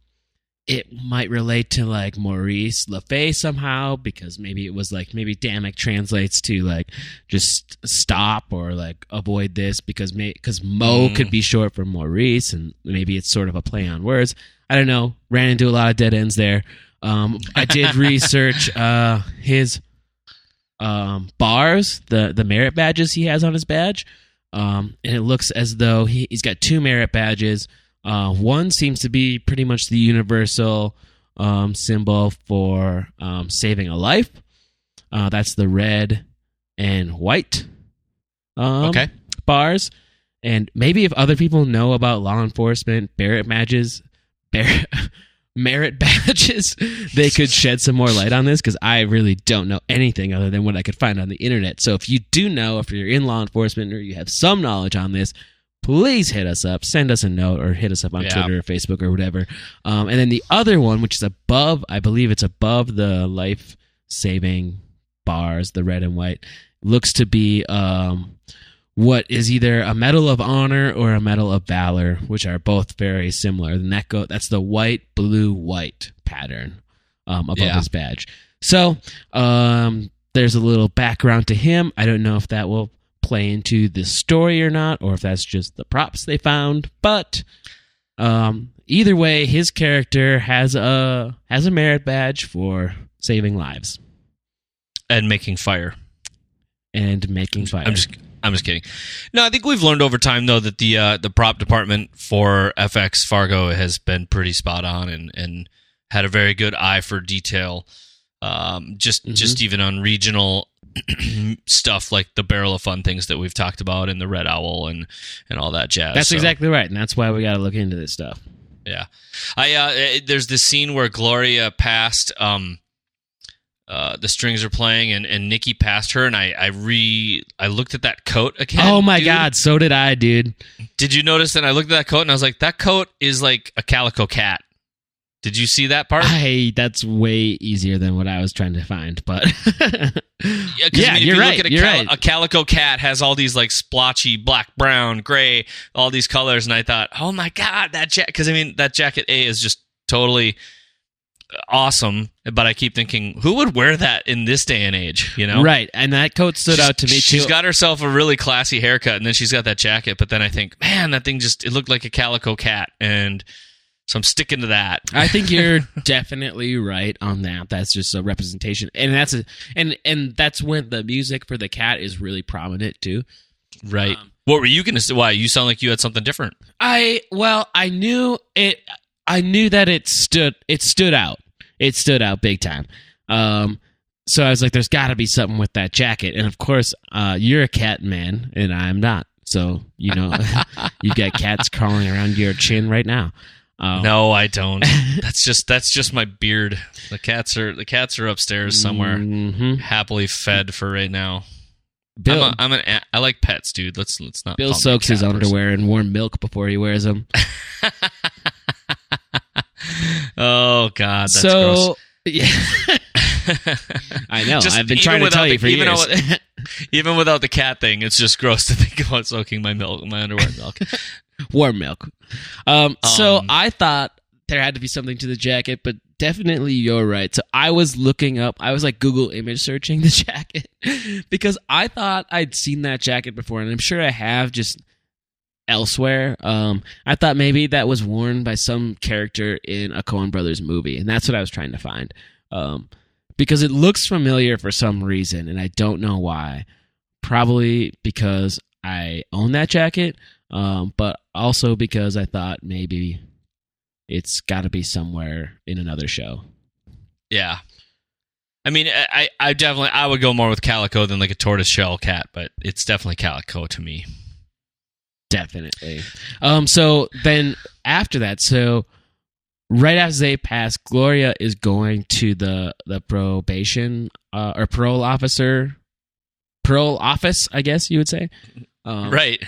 B: it might relate to like Maurice LeFay somehow because maybe it was like maybe Dammik translates to like just stop or like avoid this because because Moe
A: Mm.
B: could be short for Maurice and maybe it's sort of a play on words. I don't know. Ran into a lot of dead ends there. Um, I did research uh, his um, bars, the the merit badges he has on his badge, um, and it looks as though he, he's got two merit badges. Uh, one seems to be pretty much the universal um, symbol for um, saving a life. Uh, that's the red and white um,
A: Okay.
B: bars. And maybe if other people know about law enforcement merit badges, merit, merit badges, they could shed some more light on this because I really don't know anything other than what I could find on the internet. So if you do know, if you're in law enforcement or you have some knowledge on this, please hit us up, send us a note, or hit us up on
A: Yeah.
B: Twitter or Facebook or whatever. Um, and then the other one, which is above, I believe it's above the life saving bars, the red and white, looks to be um, what is either a medal of honor or a medal of valor, which are both very similar. And that go that's the white, blue, white pattern um, above
A: Yeah.
B: his badge. So um, there's a little background to him. I don't know if that will play into the story or not, or if that's just the props they found. But um, either way, his character has a has a merit badge for saving lives
A: And making fire.
B: and making fire.
A: I'm just I'm just kidding. No, I think we've learned over time though that the uh, the prop department for FX Fargo has been pretty spot on and and had a very good eye for detail. Um, just
B: Mhm.
A: just even on regional stuff like the barrel of fun things that we've talked about and the red owl and and all that jazz.
B: that's
A: So,
B: exactly right, and that's why we got to look into this stuff.
A: yeah. I uh, it- there's this scene where Gloria passed um uh, the strings are playing and, and Nikki passed her and I, I re I looked at that coat again.
B: oh my
A: dude.
B: god, so did I, dude.
A: Did you notice that I looked at that coat and I was like, that coat is like a calico cat. Did you see that part?
B: I that's way easier than what I was trying to find, but
A: Yeah,
B: Yeah,
A: I mean, if
B: you're
A: you
B: right,
A: Look at a,
B: you're
A: cal-
B: right.
A: a calico cat has all these like splotchy black, brown, gray, all these colors, and I thought, oh my god, that jacket. Because I mean, that jacket A is just totally uh, awesome. But I keep thinking, who would wear that in this day and age? You know,
B: right, and that coat stood
A: She's-
B: out to me too.
A: She's got herself a really classy haircut, and then she's got that jacket. But then I think, man, that thing just it looked like a calico cat, and so I'm sticking to that.
B: I think you're definitely right on that. That's just a representation, and that's a and and that's when the music for the cat is really prominent too.
A: Right.
B: Um,
A: what were you going to say? Why? You sound like you had something different.
B: I well, I knew it. I knew that it stood. It stood out. It stood out big time. Um, so I was like, "There's got to be something with that jacket." And of course, uh, you're a cat man, and I'm not. So you know you got cats crawling around your chin right now. Um,
A: No, I don't. that's just that's just my beard. The cats are the cats are upstairs somewhere,
B: mhm.
A: happily fed for right now.
B: Bill
A: I'm, a, I'm an a- I like pets, dude. Let's let's not.
B: Bill
A: call me a
B: soaks his underwear in warm milk before he wears them.
A: oh God, that's
B: so yeah. I know.
A: Just
B: I've been trying to
A: without
B: tell
A: the-
B: you for
A: even
B: years.
A: though- Even without the cat thing, it's just gross to think about soaking my milk, my underwear in milk.
B: warm milk. Um, so
A: Um,
B: I thought there had to be something to the jacket, but definitely you're right. So I was looking up, I was like Google image searching the jacket because I thought I'd seen that jacket before, and I'm sure I have just elsewhere. Um, I thought maybe that was worn by some character in a Coen Brothers movie, and that's what I was trying to find. Um, because it looks familiar for some reason, and I don't know why. Probably because I own that jacket, um, but also because I thought maybe it's got to be somewhere in another show.
A: Yeah. I mean, I, I definitely I would go more with calico than like a tortoise shell cat, but it's definitely calico to me.
B: Definitely. Um, so then after that, so right as they pass, Gloria is going to the the probation uh, or parole officer, parole office, I guess you would say. Um,
A: right.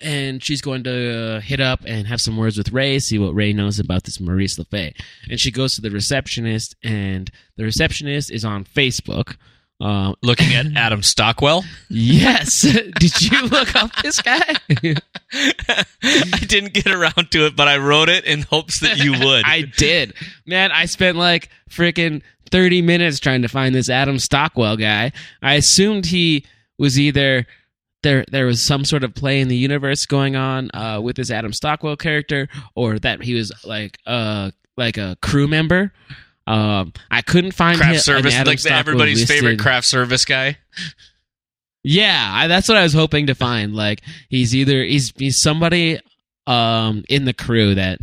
B: And she's going to uh, hit up and have some words with Ray, see what Ray knows about this Maurice LeFay. And she goes to the receptionist, and the receptionist is on Facebook. Um,
A: Looking at Adam Stockwell.
B: yes, did you look up this guy?
A: I didn't get around to it, but I wrote it in hopes that you would.
B: I did, man. I spent like freaking thirty minutes trying to find this Adam Stockwell guy. I assumed he was either there. There was some sort of play in the universe going on uh, with this Adam Stockwell character, or that he was like uh like a crew member. Um, I couldn't find
A: craft
B: hi- an
A: service, like the,
B: Stockwell
A: everybody's favorite craft service guy.
B: Yeah, I, that's what I was hoping to find. Like he's either he's he's somebody um in the crew that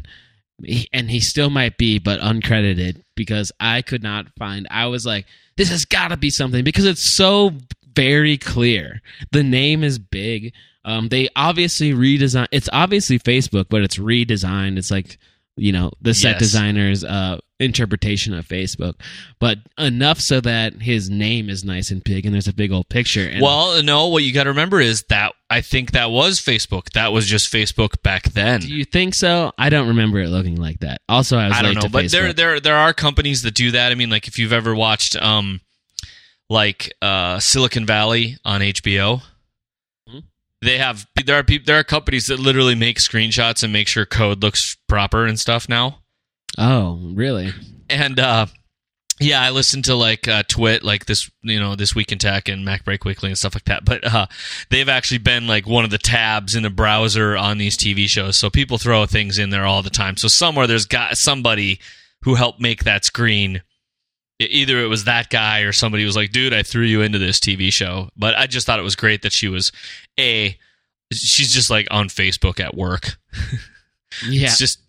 B: and he still might be but uncredited because I could not find I was like this has got to be something because it's so very clear. The name is big. Um they obviously redesign it's obviously Facebook but it's redesigned. It's like you know the set
A: Yes.
B: designer's uh interpretation of Facebook but enough so that his name is nice and big and there's a big old picture and
A: well, no, what you got to remember is that I think that was Facebook. That was just Facebook back then.
B: Do you think so? I don't remember it looking like that. Also, I was
A: I don't know, but there there there are companies that do that. I mean, like if you've ever watched um like uh Silicon Valley on HBO,
B: Mhm.
A: they have there are people there are companies that literally make screenshots and make sure code looks proper and stuff now.
B: oh, really?
A: And uh yeah, I listened to like uh, Twit, like this, you know, this week in tech and MacBreak Weekly and stuff like that. But uh, they've actually been like one of the tabs in the browser on these TV shows. So people throw things in there all the time. So somewhere there's got somebody who helped make that screen. Either it was that guy or somebody was like, "Dude, I threw you into this TV show." But I just thought it was great that she was a. She's just like on Facebook at work.
B: Yeah,
A: It's just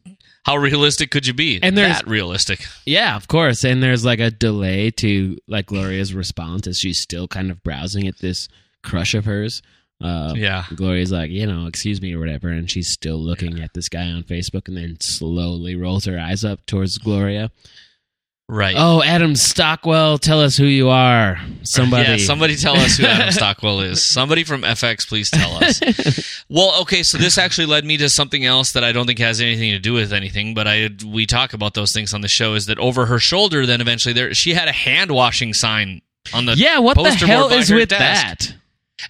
A: how realistic could you be?
B: And there's-
A: that realistic.
B: yeah, of course. And there's like a delay to like Gloria's response as she's still kind of browsing at this crush of hers. Uh,
A: Yeah.
B: Gloria's like, you know, excuse me or whatever, and she's still looking at this guy on Facebook, and then slowly rolls her eyes up towards Gloria.
A: Right.
B: Oh, Adam Stockwell, tell us who you are. Somebody.
A: Yeah, somebody tell us who Adam Stockwell is. Somebody from FX, please tell us. well, okay, so this actually led me to something else that I don't think has anything to do with anything, but I we talk about those things on the show. Is that over her shoulder? Then eventually, there she had a hand washing sign on the
B: yeah, what the hell is with
A: desk.
B: that?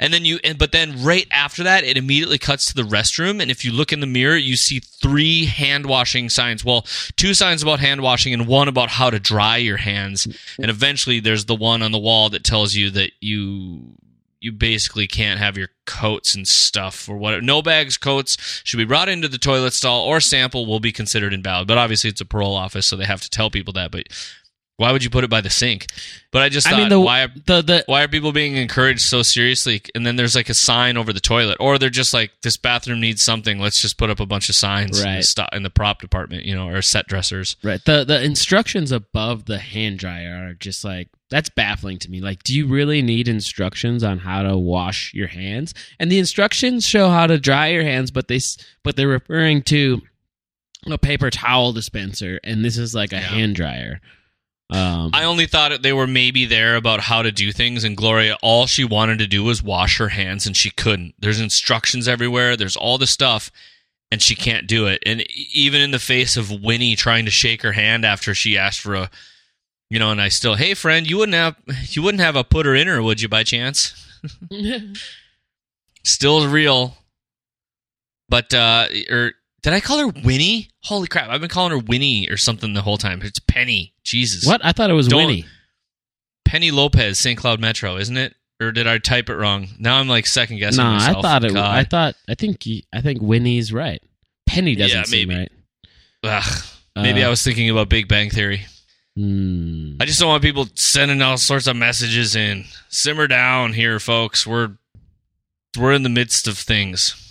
A: And then you, but then right after that, it immediately cuts to the restroom. And if you look in the mirror, you see three hand washing signs. Well, two signs about hand washing and one about how to dry your hands. And eventually, there's the one on the wall that tells you that you you basically can't have your coats and stuff or whatever. No bags, coats should be brought into the toilet stall or sample will be considered invalid. But obviously, it's a parole office, so they have to tell people that. But Why would you put it by the sink? But I just
B: I
A: thought,
B: mean, the
A: why are
B: the the
A: why are people being encouraged so seriously? And then there's like a sign over the toilet, or they're just like, this bathroom needs something. Let's just put up a bunch of signs in,
B: Right.
A: the sto- in the prop department, you know, or set dressers.
B: Right. The the instructions above the hand dryer are just like that's baffling to me. Like, do you really need instructions on how to wash your hands? And the instructions show how to dry your hands, but they but they're referring to a paper towel dispenser, and this is like a
A: Yeah.
B: hand dryer. Um,
A: I only thought they were maybe there about how to do things, and Gloria, all she wanted to do was wash her hands, and she couldn't. There's instructions everywhere. There's all the stuff, and she can't do it. And even in the face of Winnie trying to shake her hand after she asked for a, you know, and I still, hey friend, you wouldn't have, you wouldn't have a putter in her, would you, by chance? Still real, but uh, or did I call her Winnie? Holy crap! I've been calling her Winnie or something the whole time. It's Penny. Jesus,
B: what I thought it was
A: Don't-
B: Winnie.
A: Penny Lopez, St. Cloud Metro, isn't it? Or did I type it wrong? Now I'm like second guessing
B: No,
A: myself.
B: I thought it.
A: God.
B: I thought. I think. I think Winnie's right. Penny doesn't
A: Yeah,
B: seem right.
A: Ugh, maybe
B: Uh,
A: I was thinking about Big Bang Theory.
B: hmm.
A: I just don't want people sending all sorts of messages in. Simmer down here, folks. We're we're in the midst of things.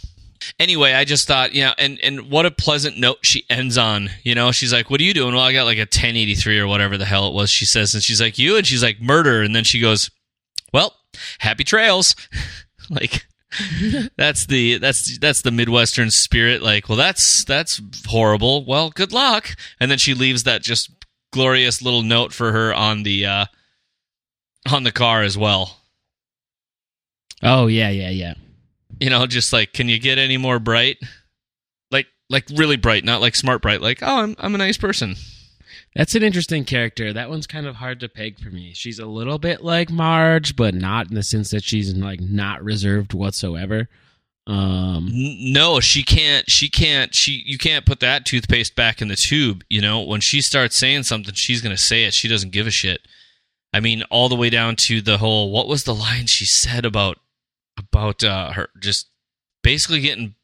A: Anyway, I just thought, yeah, and and what a pleasant note she ends on. You know, she's like, "What are you doing?" Well, I got like a 1083 or whatever the hell it was. She says, and she's like, "You," and she's like, "Murder," and then she goes, "Well, happy trails." like that's the that's that's the midwestern spirit like well that's that's horrible well good luck and then she leaves that just glorious little note for her on the uh on the car as well
B: Oh yeah, yeah, yeah.
A: You know just like can you get any more bright like like really bright not like smart bright like oh i'm, I'm a nice person
B: That's an interesting character. That one's kind of hard to peg for me. She's a little bit like Marge, but not in the sense that she's like not reserved whatsoever. Um,
A: no she can't she can't she you can't put that toothpaste back in the tube you know when she starts saying something she's gonna say it she doesn't give a shit i mean all the way down to the whole what was the line she said about about uh her just basically getting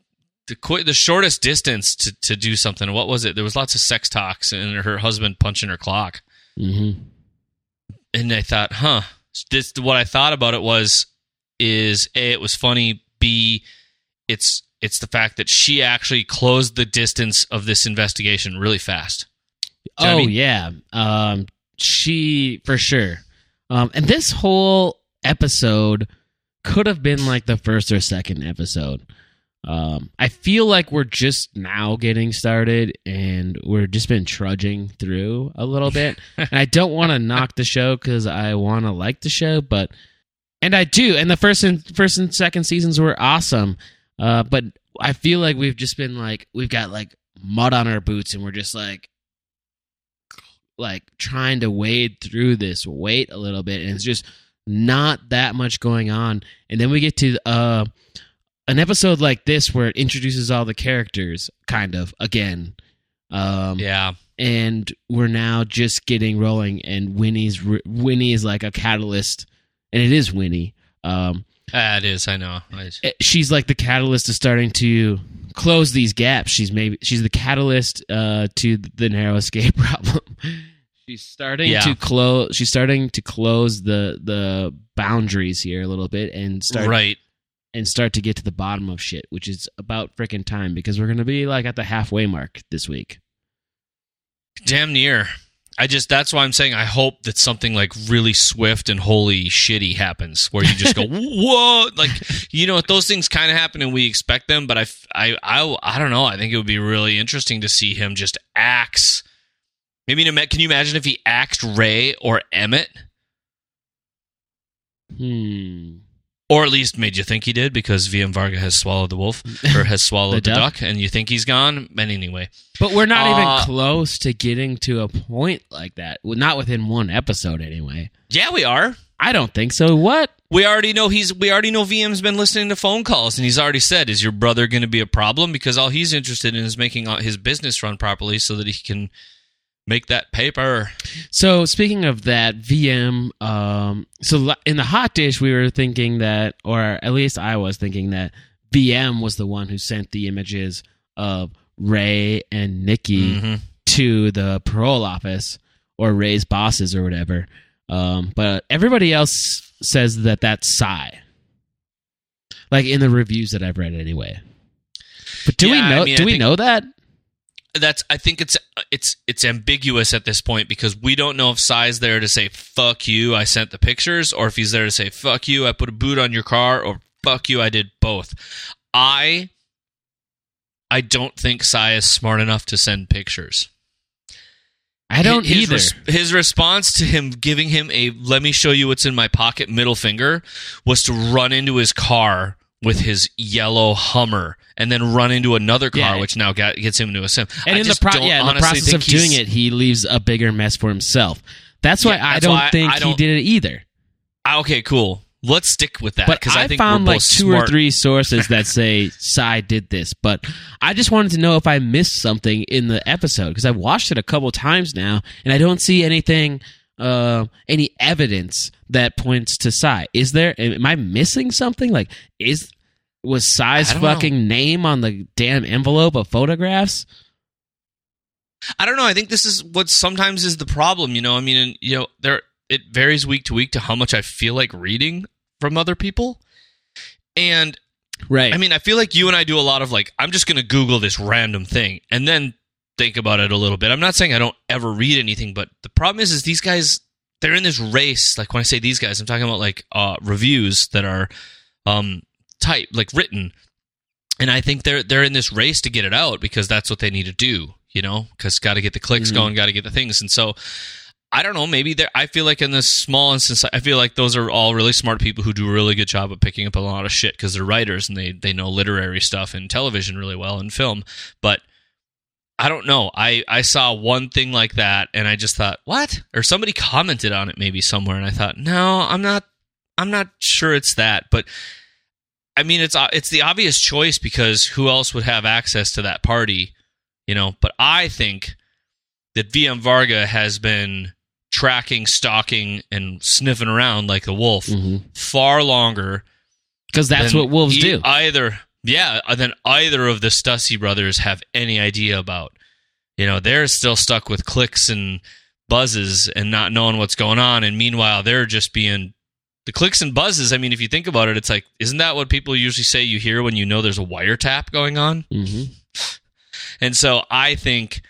A: the qu- the shortest distance to to do something what was it there was lots of sex talks and her husband punching her clock
B: mhm.
A: and I thought, huh. This what I thought about it was is a it was funny. B it's it's the fact that she actually closed the distance of this investigation really fast. Do you know
B: Oh
A: I mean?
B: yeah, um, she for sure. Um, and this whole episode could have been like the first or second episode. Um, I feel like we're just now getting started and we're just been trudging through a little bit. and I don't want to knock the show because I want to like the show, but and I do. And the first and first and second seasons were awesome. Uh, but I feel like we've just been like we've got like mud on our boots and we're just like like trying to wade through this weight a little bit and it's just not that much going on and then we get to uh an episode like this where it introduces all the characters kind of again um
A: Yeah.
B: and we're now just getting rolling and winnie's winnie is like a catalyst and it is winnie um
A: Ah, it is, I know. I-
B: eh, she's like the catalyst to starting to close these gaps. She's maybe she's the catalyst uh, to the narrow escape problem. She's starting
A: Yeah.
B: to close. She's starting to close the the boundaries here a little bit and start
A: right.
B: and start to get to the bottom of shit, which is about freaking time because we're gonna be like at the halfway mark this week.
A: Damn near. I just that's why I'm saying I hope that something like really swift and holy shitty happens where you just go whoa like you know those things kind of happen and we expect them but I, I I I don't know I think it would be really interesting to see him just axe maybe can you imagine if he axed Ray or Emmett
B: Hmm.
A: or at least made you think he did because VM Varga has swallowed the wolf or has swallowed the,
B: The
A: duck.
B: duck?
A: and you think he's gone but anyway
B: But we're not
A: Uh,
B: even close to getting to a point like that. Not within one episode, anyway.
A: yeah we are
B: I don't think so. What?
A: We already know he's. We already know VM's been listening to phone calls, and he's already said, "Is your brother going to be a problem?" Because all he's interested in is making his business run properly, so that he can make that paper.
B: So speaking of that, VM. Um, so in the hot dish, we were thinking that, or at least I was thinking that VM was the one who sent the images of Ray and Nikki
A: Mhm.
B: to the parole office, or Ray's bosses or whatever. Um, but everybody else says that that's Sy. Like in the reviews that I've read, anyway. But do
A: Yeah,
B: we
A: I
B: know?
A: mean,
B: do
A: I
B: we
A: think-
B: know that?
A: That's I think it's it's it's ambiguous at this point because we don't know if Sy's there to say fuck you, I sent the pictures, or if he's there to say fuck you, I put a boot on your car, or fuck you, I did both. I I don't think Sy is smart enough to send pictures.
B: I don't
A: his,
B: either.
A: res- his response to him giving him a "let me show you what's in my pocket" middle finger was to run into his car with his yellow Hummer and then run into another car,
B: Yeah.
A: which now got, gets him into a sim.
B: and
A: I
B: in the, pro- yeah, in the process of doing it, he leaves a bigger mess for himself. That's why
A: Yeah,
B: I don't
A: why
B: think
A: I
B: he
A: don't-
B: did it either.
A: Ah, Okay, cool. Let's stick with that because
B: I,
A: I, think
B: found like two
A: smart.
B: or three sources that say Sy did this, but I just wanted to know if I missed something in the episode because I've watched it a couple times now and I don't see anything, uh, any evidence that points to Sy. Is there? Am I missing something? Like, is was
A: Sy's don't know.
B: fucking name on the damn envelope of photographs?
A: I don't know. I think this is what sometimes is the problem. You know, I mean, and, you know, there it varies week to week to how much I feel like reading from other people, and
B: Right.
A: I mean, I feel like you and I do a lot of like, I'm just going to Google this random thing and then think about it a little bit. I'm not saying I don't ever read anything, but the problem is, is these guys, they're in this race. Like when I say these guys, I'm talking about like uh, reviews that are um, type, like written. And I think they're they're in this race to get it out because that's what they need to do, you know, because got to get the clicks
B: Mhm.
A: going, got to get the things. And so I don't know. Maybe there. I feel like in this small instance, I feel like those are all really smart people who do a really good job of picking up a lot of shit because they're writers and they they know literary stuff and television really well and film. But I don't know. I I saw one thing like that and I just thought, what? Or somebody commented on it maybe somewhere, and I thought, no, I'm not. I'm not sure it's that, but. I mean, it's it's the obvious choice because who else would have access to that party, you know? But I think that VM Varga has been tracking, stalking, and sniffing around like a wolf far longer.
B: Because Mm-hmm. that's what wolves
A: e-
B: do.
A: Either, yeah, than either of the Stussy brothers have any idea about. You know, they're still stuck with clicks and buzzes and not knowing what's going on. And meanwhile, they're just being the clicks and buzzes. I mean, if you think about it, it's like, isn't that what people usually say you hear when you know there's a wiretap going on?
B: hmm
A: And so I think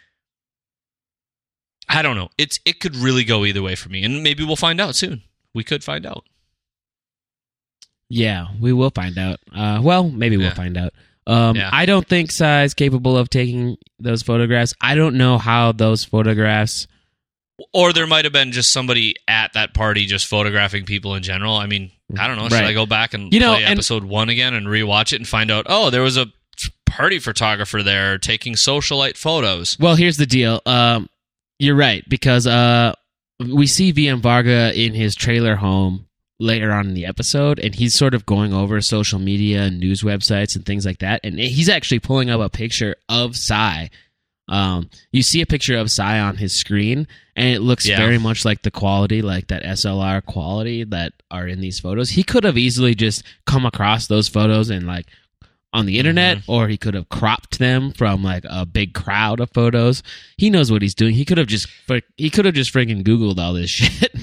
A: I don't know. It's it could really go either way for me, and maybe we'll find out soon. We could find out.
B: Yeah, we will find out. Uh, well, maybe we'll
A: Yeah.
B: find out. Um,
A: Yeah.
B: I don't think Sy is capable of taking those photographs. I don't know how those photographs.
A: Or there might have been just somebody at that party just photographing people in general. I mean, I don't know. Should
B: Right.
A: I go back and
B: You know,
A: play
B: and-
A: episode one again and rewatch it and find out? Oh, there was a party photographer there taking socialite photos.
B: Well, here's the deal. Um, you're right because uh, we see VM Varga in his trailer home later on in the episode, and he's sort of going over social media and news websites and things like that, and he's actually pulling up a picture of Sy. Um, you see a picture of Sy on his screen, and it looks
A: Yeah.
B: very much like the quality, like that SLR quality that are in these photos. He could have easily just come across those photos and like on the internet,
A: Mm-hmm.
B: or he could have cropped them from like a big crowd of photos. He knows what he's doing. He could have just he could have just freaking googled all this shit.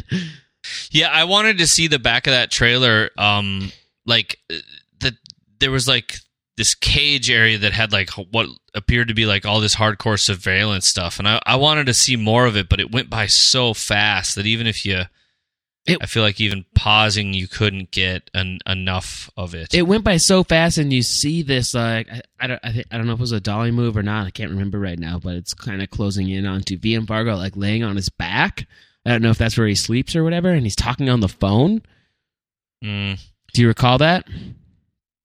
A: Yeah, I wanted to see the back of that trailer. Um, like uh, that, there was like this cage area that had like what appeared to be like all this hardcore surveillance stuff, and I, I wanted to see more of it, but it went by so fast that even if you,
B: It-
A: I feel like even pausing, you couldn't get an, enough of it.
B: it went by so fast, and you see this like I, I don't I, think, I don't know if it was a dolly move or not. I can't remember right now, but it's kind of closing in onto VM Varga like laying on his back. I don't know if that's where he sleeps or whatever, and he's talking on the phone.
A: Mm.
B: Do you recall that?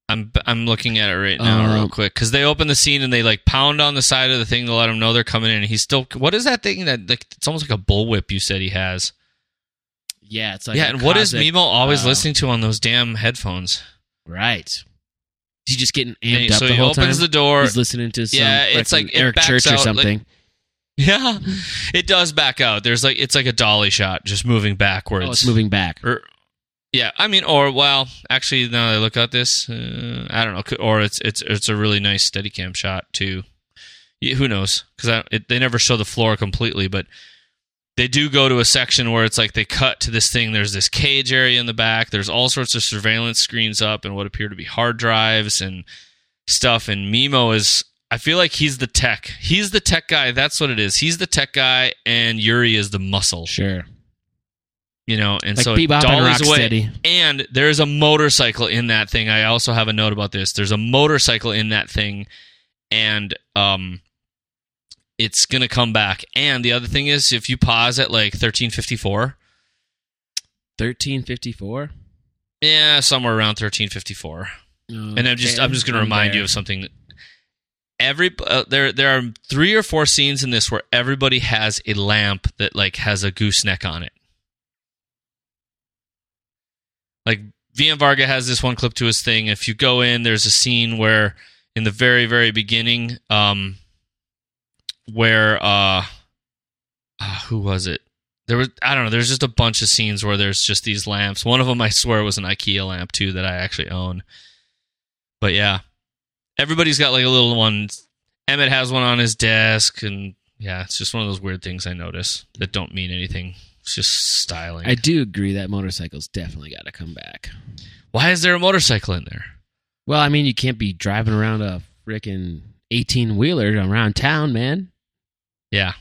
A: I'm I'm looking at it right now, real
B: Um,
A: quick, because they open the scene and they like pound on the side of the thing to let him know they're coming in. And he's still. What is that thing that like? It's almost like a bullwhip. You said he has.
B: Yeah, it's like
A: yeah, and what is Meemo always
B: uh,
A: listening to on those damn headphones?
B: Right. He's just getting amped
A: he-
B: up
A: so
B: the
A: he opens the door.
B: He's listening to some
A: Yeah, it's like it
B: Eric Church
A: out,
B: or
A: like-
B: something.
A: Yeah, it does back out. There's like it's like a dolly shot, just moving backwards.
B: oh, it's moving back.
A: Or, yeah, I mean, or well, actually, now that I look at this, uh, I don't know. Or it's it's it's a really nice Steadicam shot too. Yeah, who knows? Because they never show the floor completely, but they do go to a section where it's like they cut to this thing. There's this cage area in the back. There's all sorts of surveillance screens up and what appear to be hard drives and stuff. And Meemo is, I feel like he's the tech. He's the tech guy. That's what it is. He's the tech guy, and Yuri is the muscle.
B: Sure.
A: You know, and
B: Like
A: so
B: Bebop and
A: away.
B: Rocksteady.
A: And there's a motorcycle in that thing. I also have a note about this. There's a motorcycle in that thing, and um, it's gonna come back. And the other thing is, if you pause at like 1354,
B: 1354.
A: yeah, somewhere around 1354, and I'm just I'm just gonna remind you of something. Every uh, there there are three or four scenes in this where everybody has a lamp that like has a gooseneck on it. Like VM Varga has this one clip to his thing. If you go in, there's a scene where in the very very beginning, um, where uh, uh who was it? There was I don't know. There's just a bunch of scenes where there's just these lamps. One of them I swear was an IKEA lamp too that I actually own. But yeah, everybody's got like a little one. Emmett has one on his desk, and yeah, it's just one of those weird things I notice that don't mean anything. It's just styling.
B: I do agree that motorcycles definitely got to come back.
A: Why is there a motorcycle in there?
B: Well, I mean, you can't be driving around a freaking 18 wheeler around town, man.
A: Yeah,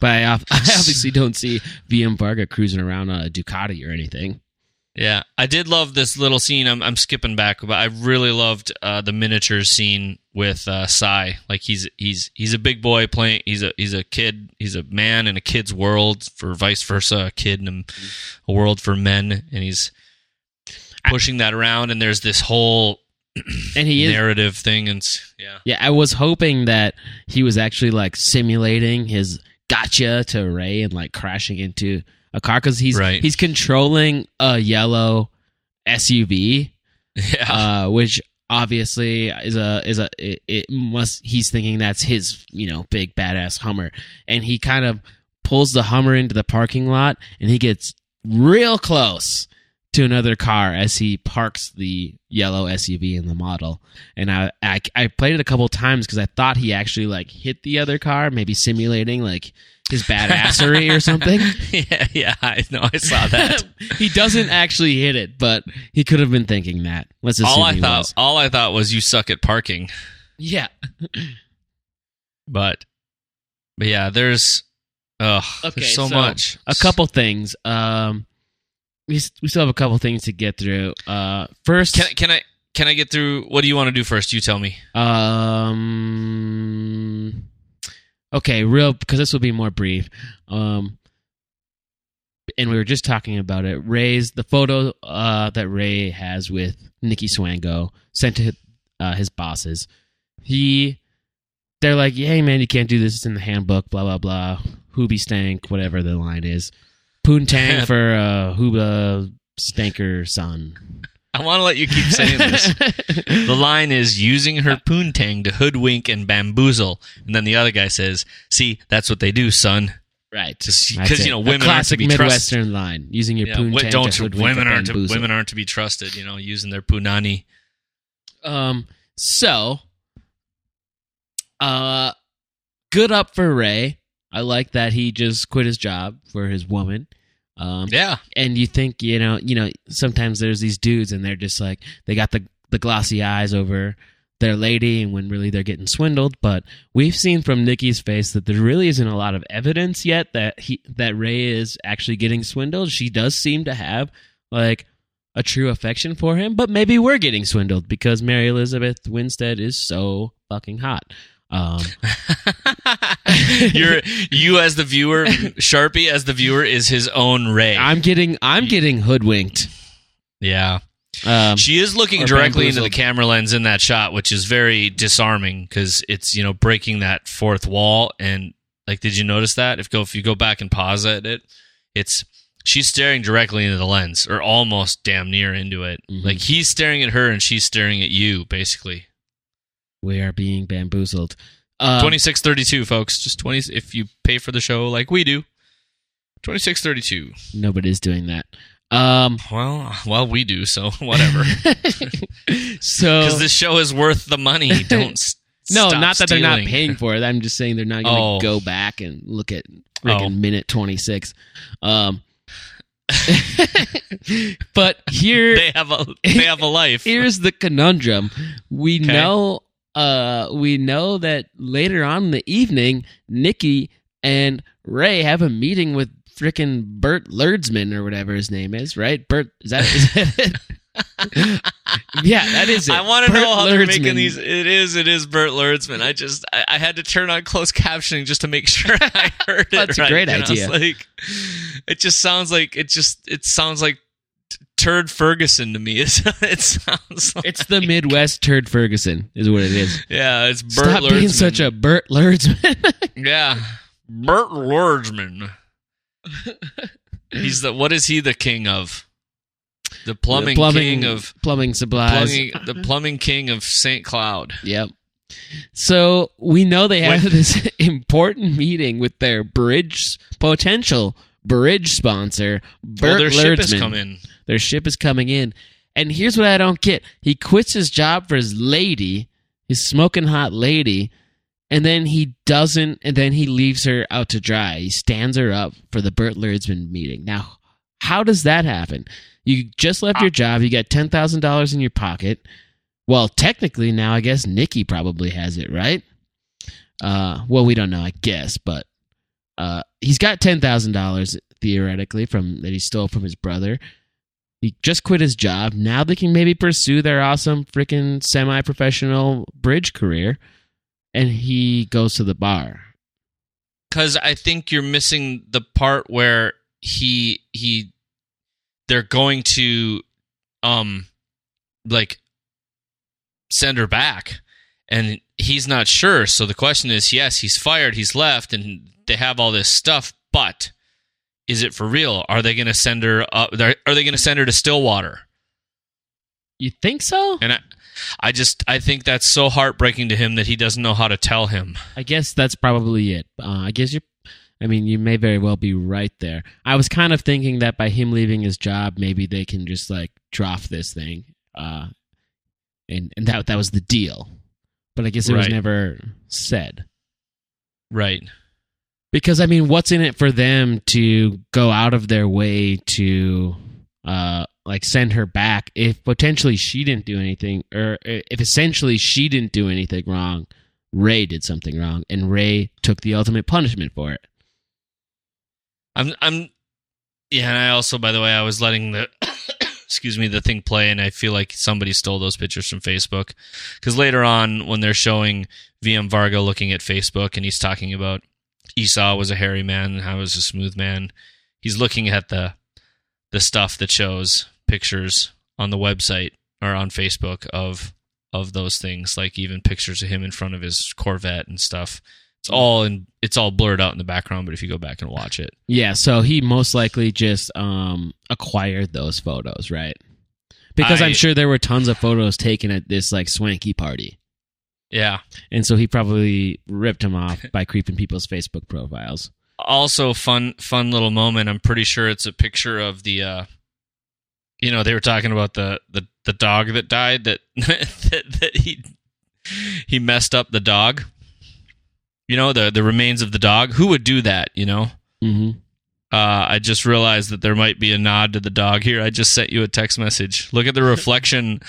B: But I, I obviously don't see VM Varga cruising around on a Ducati or anything.
A: Yeah. I did love this little scene. I'm, I'm skipping back, but I really loved uh, the miniatures scene with uh, Sy. Like he's he's he's a big boy playing. He's a he's a kid. He's a man in a kid's world, for vice versa, a kid in a, a world for men, and he's pushing that around. And there's this whole
B: And he is
A: narrative thing, and yeah,
B: Yeah, I was hoping that he was actually like simulating his gotcha to Ray and like crashing into a car because he's
A: Right.
B: he's controlling a yellow SUV,
A: yeah,
B: uh, which obviously is a is a it, it must he's thinking that's his you know big badass Hummer, and he kind of pulls the Hummer into the parking lot and he gets real close to another car as he parks the yellow SUV in the model. And I I, I played it a couple times because I thought he actually like hit the other car, maybe simulating like his badassery or something.
A: yeah, yeah. I know. I saw that.
B: he doesn't actually hit it, but he could have been thinking that. Let's assume
A: all I thought,
B: was.
A: all I thought was you suck at parking.
B: Yeah.
A: But, but yeah, there's, ugh,
B: Okay,
A: there's so,
B: so
A: much.
B: a couple things. Um, we we still have a couple things to get through. Uh, first,
A: Can can I can I get through? What do you want to do first? You tell me.
B: um, okay, real because this will be more brief. Um, and we were just talking about it. Ray's the photo uh, that Ray has with Nikki Swango sent to uh, his bosses. He, they're like, "Hey man, you can't do this. It's in the handbook." Blah blah blah. Hoobie stank, whatever the line is. Poontang for uh, Hooba stanker son.
A: I want to let you keep saying this. the line is using her poontang to hoodwink and bamboozle, and then the other guy says, "See, that's what they do, son."
B: right,
A: because you know women aren't to
B: classic
A: be trusted.
B: Midwestern line using your
A: Yeah,
B: poontang
A: don't
B: to hoodwink
A: women aren't to, women aren't to be trusted. You know, using their punani.
B: Um. So, uh, good up for Ray. I like that he just quit his job for his woman. Um,
A: Yeah,
B: and you think you know, you know, sometimes there's these dudes and they're just like they got the the glossy eyes over their lady, and when really they're getting swindled. But we've seen from Nikki's face that there really isn't a lot of evidence yet that he that Ray is actually getting swindled. She does seem to have like a true affection for him, but maybe we're getting swindled because Mary Elizabeth Winstead is so fucking hot. Um,
A: you're you as the viewer, Sharpie as the viewer is his own Ray.
B: I'm getting I'm getting hoodwinked.
A: yeah,
B: Um,
A: she is looking directly into the camera lens in that shot, which is very disarming because it's you know breaking that fourth wall. And like, did you notice that? If go if you go back and pause at it, it's she's staring directly into the lens, or almost damn near into it.
B: Mhm.
A: Like he's staring at her and she's staring at you, basically.
B: We are being bamboozled. Um,
A: Twenty six thirty two, folks. Just twenty if you pay for the show like we do. Twenty six thirty two.
B: Nobody's doing that. Um,
A: Well, well, we do, so whatever.
B: so
A: Because this show is worth the money. Don't
B: No, not that they're not paying for it. I'm just saying they're not going to
A: Oh.
B: go back and look at freaking
A: Oh.
B: minute 26. Um, but here,
A: They have a they have a life.
B: here's the conundrum. We
A: Okay.
B: know, uh, we know that later on in the evening, Nikki and Ray have a meeting with freaking Bert Lerdsman or whatever his name is, right? Bert, is that, is that it? yeah, that is it.
A: I want to
B: Bert
A: know how they're making these. It is, it is Bert Lerdsman. I just, I, I had to turn on closed captioning just to make sure I heard it.
B: That's a
A: right.
B: great
A: And I was
B: idea.
A: like, it just sounds like it just, it sounds like Turd Ferguson to me. It's, it sounds. Like,
B: It's the Midwest Turd Ferguson, is what it is.
A: yeah, it's Bert
B: Stop being such a Bert Lerdsman.
A: yeah, Bert Lerdsman. He's the what is he the king of? The plumbing, king of
B: plumbing supplies.
A: plumbing, the plumbing king of St. Cloud.
B: Yep. So we know they have
A: With-
B: this important meeting with their bridge potential bridge sponsor, Bert
A: well, their ship has come in.
B: Their ship is coming in, and here's what I don't get: he quits his job for his lady, his smoking hot lady, and then he doesn't, and then he leaves her out to dry. He stands her up for the Bert Lerdsman meeting. Now, how does that happen? You just left your job. You got ten thousand dollars in your pocket. Well, technically now, I guess Nikki probably has it, right? Uh, well, we don't know, I guess, but uh, he's got ten thousand dollars theoretically from that he stole from his brother. He just quit his job. Now they can maybe pursue their awesome freaking semi-professional bridge career, and he goes to the bar.
A: because I think you're missing the part where he he they're going to um like send her back and he's not sure so the question is yes he's fired he's left and they have all this stuff but is it for real are they going to send her up are they going to send her to stillwater
B: You think so?
A: and I, I just i think that's so heartbreaking to him that he doesn't know how to tell him
B: I guess that's probably it. Uh, I guess you. I mean, you may very well be right there. I was kind of thinking that by him leaving his job, maybe they can just like drop this thing, uh, and and that that was the deal. But I guess it was never said.
A: right
B: Because I mean, what's in it for them to go out of their way to uh like send her back if potentially she didn't do anything or if essentially she didn't do anything wrong, Ray did something wrong and Ray took the ultimate punishment for it.
A: I'm I'm yeah, and I also by the way I was letting the excuse me the thing play and I feel like somebody stole those pictures from Facebook cuz later on when they're showing VM Varga looking at Facebook and he's talking about Esau was a hairy man and I was a smooth man. He's looking at the the stuff that shows pictures on the website or on Facebook of of those things like even pictures of him in front of his Corvette and stuff. It's all in it's all blurred out in the background but if you go back and watch it
B: Yeah, so he most likely just um acquired those photos, right? Because I, am sure there were tons of photos taken at this like swanky party.
A: Yeah.
B: And so he probably ripped him off by creeping people's Facebook profiles.
A: Also, fun, fun little moment. I'm pretty sure it's a picture of the, uh, you know, they were talking about the the, the dog that died. That, that that he he messed up the dog. You know, the the remains of the dog. Who would do that? You know.
B: hmm
A: Uh, I just realized that there might be a nod to the dog here. I just sent you a text message. Look at the reflection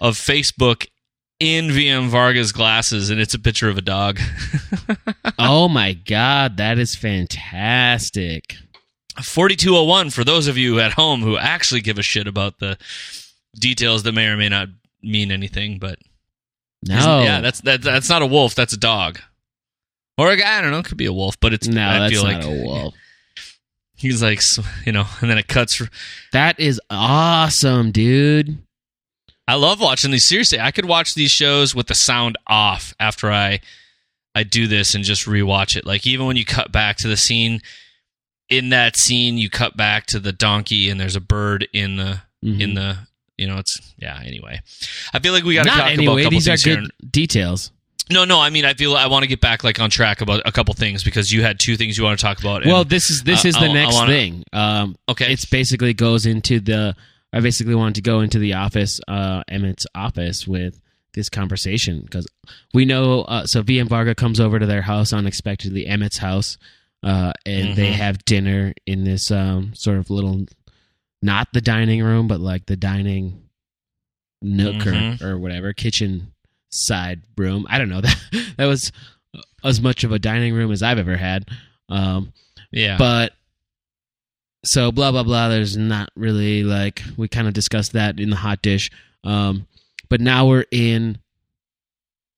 A: of Facebook in VM Varga's glasses, and it's a picture of a dog.
B: oh my god, that is fantastic.
A: 4201 for those of you at home who actually give a shit about the details that may or may not mean anything but
B: No.
A: yeah that's that, that's not a wolf that's a dog or a guy i don't know it could be a wolf but it's
B: no,
A: i
B: that's
A: feel
B: not
A: like
B: a wolf.
A: he's like you know and then it cuts
B: That is awesome, dude.
A: I love watching these seriously i could watch these shows with the sound off after i i do this and just rewatch it like even when you cut back to the scene in that scene you cut back to the donkey and there's a bird in the
B: Mhm.
A: in the you know it's yeah anyway i feel like we got to talk about a couple
B: these are
A: things here
B: good details.
A: no no i mean i feel i want to get back like on track about a couple things because you had two things you want to talk about and-
B: well, this is this
A: uh,
B: is the
A: I- I
B: next
A: wanna-
B: thing. Um
A: okay
B: it's basically goes into the I basically wanted to go into the office, uh Emmett's office with this conversation because we know. Uh, so VM Varga comes over to their house unexpectedly, Emmett's house, uh, and they
A: Mhm.
B: have dinner in this um, sort of little, not the dining room, but like the dining nook
A: Mhm.
B: or, or whatever kitchen side room. I don't know that that was as much of a dining room as I've ever had. Um,
A: Yeah.
B: but so blah blah blah. There's not really like we kind of discussed that in the hot dish. Um, but now we're in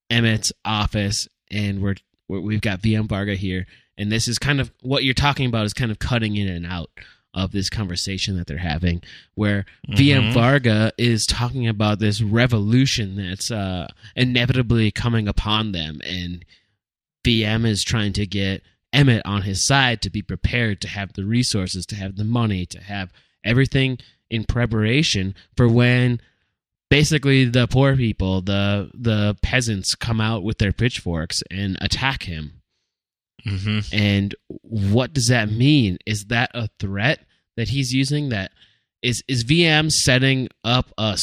B: Emmett's office, and we're, we're we've got VM Varga here, and this is kind of what you're talking about is kind of cutting in and out of this conversation that they're having, where VM
A: Mhm.
B: Varga is talking about this revolution that's uh, inevitably coming upon them, and VM is trying to get Emmett on his side to be prepared to have the resources, to have the money, to have everything in preparation for when basically the poor people, the the peasants come out with their pitchforks and attack him.
A: hmm
B: And what does that mean? Is that a threat that he's using? That is is VM setting up a,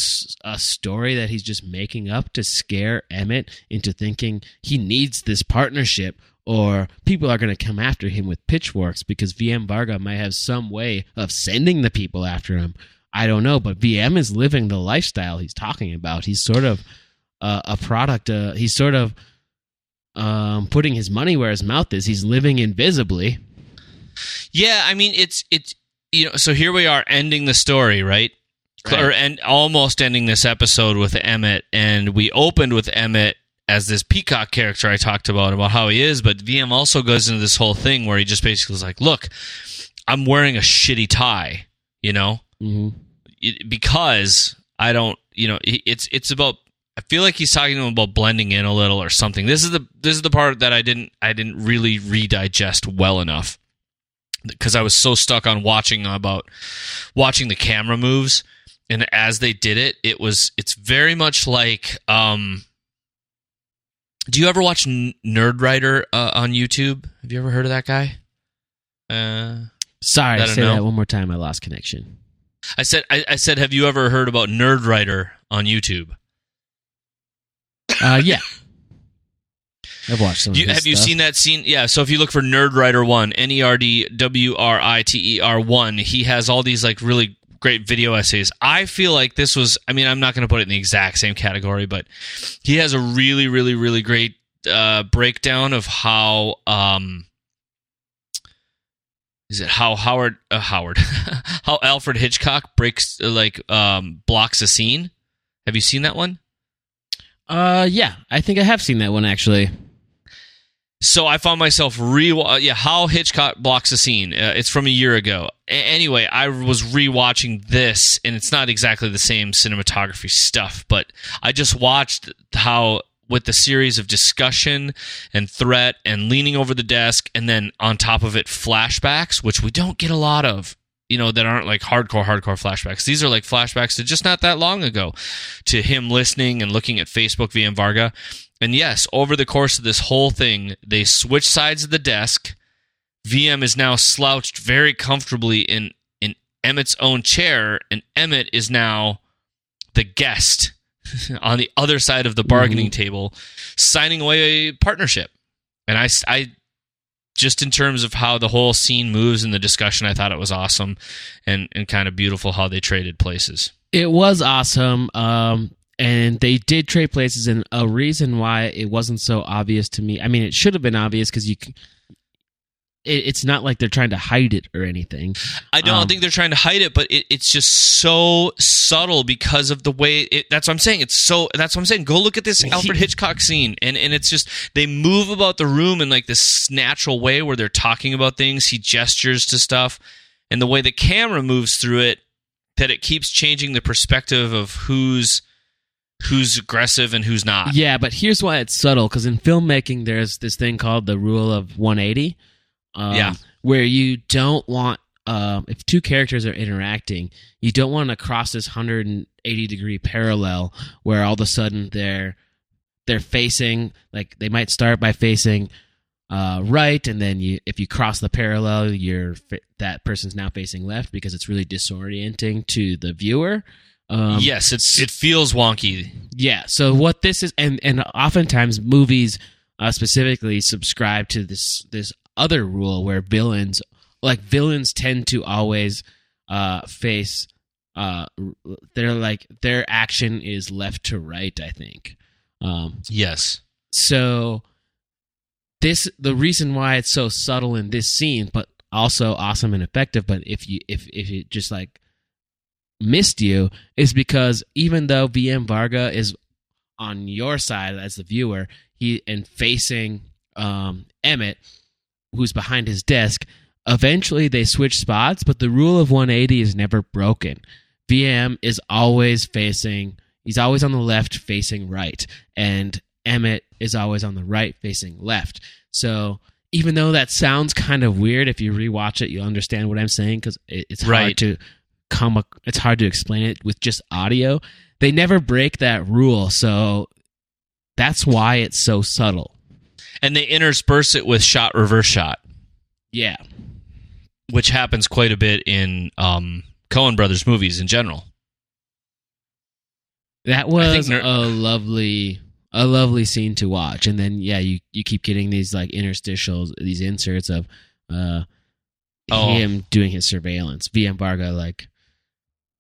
B: a story that he's just making up to scare Emmett into thinking he needs this partnership, or people are going to come after him with pitchforks because VM Varga might have some way of sending the people after him. I don't know, but VM is living the lifestyle he's talking about. He's sort of uh, a product. Uh, he's sort of um, putting his money where his mouth is. He's living invisibly.
A: Yeah, I mean it's it's you know so here we are ending the story right,
B: Right.
A: or and almost ending this episode with Emmett, and we opened with Emmett as this peacock character I talked about about how he is, but VM also goes into this whole thing where he just basically is like, look, I'm wearing a shitty tie, you know,
B: hmm
A: it- because I don't, you know, it- it's it's about. I feel like he's talking to him about blending in a little or something. This is the this is the part that I didn't I didn't really redigest well enough because I was so stuck on watching about watching the camera moves and as they did it, it was it's very much like. um Do you ever watch N- Nerd Writer uh, on YouTube? Have you ever heard of that guy? Uh,
B: Sorry,
A: I
B: say
A: know.
B: that one more time. I lost connection.
A: I said, I, I said, have you ever heard about Nerd Writer on YouTube?
B: Uh, yeah, I've watched some.
A: You,
B: of his
A: have you seen that scene? Yeah. So if you look for Nerd Writer One, N E R D W R I T E R One, he has all these like really great video essays. I feel like this was. I mean, I'm not going to put it in the exact same category, but he has a really, really, really great uh, breakdown of how. Um, is it how Howard uh, Howard how Alfred Hitchcock breaks like um, blocks a scene? Have you seen that one?
B: Uh, yeah, I think I have seen that one actually.
A: So I found myself re uh, yeah how Hitchcock blocks a scene. Uh, it's from a year ago. A- anyway, I was rewatching this, and it's not exactly the same cinematography stuff, but I just watched how with the series of discussion and threat and leaning over the desk, and then on top of it flashbacks, which we don't get a lot of. You know that aren't like hardcore, hardcore flashbacks. These are like flashbacks to just not that long ago, to him listening and looking at Facebook VM Varga. And yes, over the course of this whole thing, they switch sides of the desk. VM is now slouched very comfortably in in Emmett's own chair, and Emmett is now the guest on the other side of the bargaining table, signing away a partnership. And I, I just in terms of how the whole scene moves in the discussion, I thought it was awesome and and kind of beautiful how they traded places.
B: It was awesome. Um, and they did trade places, and a reason why it wasn't so obvious to me. I mean, it should have been obvious because you. It, it's not like they're trying to hide it or anything.
A: I don't
B: Um,
A: think they're trying to hide it, but it, it's just so subtle because of the way it, that's what I'm saying. It's so that's what I'm saying. Go look at this Alfred Hitchcock scene, and and it's just they move about the room in like this natural way where they're talking about things. He gestures to stuff, and the way the camera moves through it, that it keeps changing the perspective of who's who's aggressive and who's not.
B: Yeah, but here's why it's subtle because in filmmaking, there's this thing called the rule of 180. Um,
A: Yeah.
B: Where you don't want, um, if two characters are interacting, you don't want to cross this 180 degree parallel where all of a sudden they're they're facing like they might start by facing uh, right, and then you if you cross the parallel, you're that person's now facing left because it's really disorienting to the viewer. Um,
A: yes, it's it feels wonky.
B: Yeah. So what this is, and and oftentimes movies uh, specifically subscribe to this this other rule where villains, like villains, tend to always uh, face. Uh, they're like their action is left to right. I think. Um,
A: Yes.
B: so this the reason why it's so subtle in this scene but also awesome and effective but if you if if it just like missed you is because even though VM Varga is on your side as the viewer he and facing um Emmett who's behind his desk eventually they switch spots but the rule of 180 is never broken VM is always facing he's always on the left facing right and Emmett is always on the right facing left. So even though that sounds kind of weird, if you rewatch it, you'll understand what I'm saying because it, it's hard
A: Right.
B: to come. It's hard to explain it with just audio. They never break that rule, so that's why it's so subtle.
A: And they intersperse it with shot reverse shot,
B: Yeah,
A: which happens quite a bit in um Coen Brothers movies in general.
B: that was
A: ner-
B: a lovely, a lovely scene to watch. And then yeah, you you keep getting these like interstitials, these inserts of uh
A: Oh.
B: him doing his surveillance. VM Varga like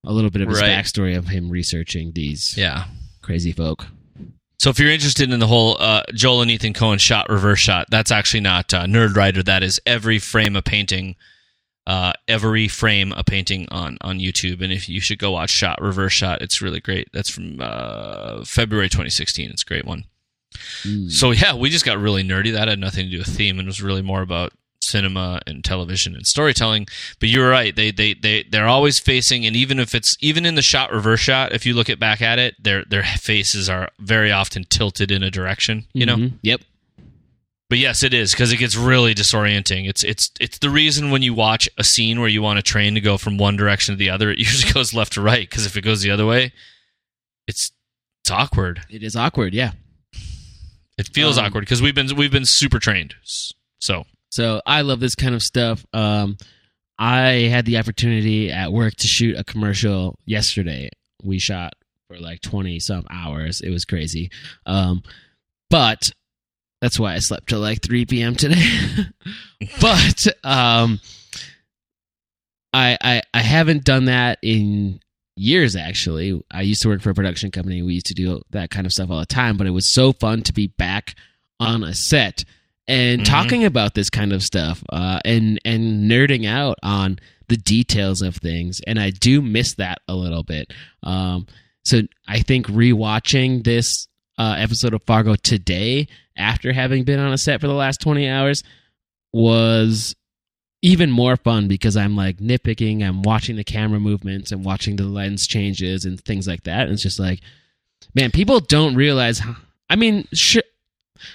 B: a little bit of his
A: Right.
B: backstory of him researching these
A: Yeah.
B: crazy folk.
A: So if you're interested in the whole uh, Joel and Ethan Coen shot reverse shot, that's actually not uh, Nerd Writer. That is every frame a painting, uh, every frame a painting on on YouTube. And if you should go watch Shot Reverse Shot, it's really great. That's from uh, February 2016. It's a great one.
B: Mm.
A: So yeah, we just got really nerdy. That had nothing to do with theme, and was really more about cinema and television and storytelling. But you're right; they they they they're always facing, and even if it's even in the shot reverse shot, if you look it back at it, their their faces are very often tilted in a direction. You know.
B: Mhm. Yep.
A: But yes, it is because it gets really disorienting. It's it's it's the reason when you watch a scene where you want a train to go from one direction to the other, it usually goes left to right. Because if it goes the other way, it's it's awkward.
B: It is awkward, yeah.
A: It feels
B: Um,
A: awkward because we've been we've been super trained. So
B: So I love this kind of stuff. Um, I had the opportunity at work to shoot a commercial yesterday. We shot for like twenty some hours. It was crazy, um, but that's why I slept till like three p.m. today. but um, I, I I haven't done that in years. Actually, I used to work for a production company. We used to do that kind of stuff all the time. But it was so fun to be back on a set and
A: Mhm.
B: talking about this kind of stuff uh, and and nerding out on the details of things and i do miss that a little bit um, so i think rewatching this uh, episode of fargo today after having been on a set for the last 20 hours was even more fun because i'm like nitpicking i'm watching the camera movements and watching the lens changes and things like that and it's just like man people don't realize how, i mean sh-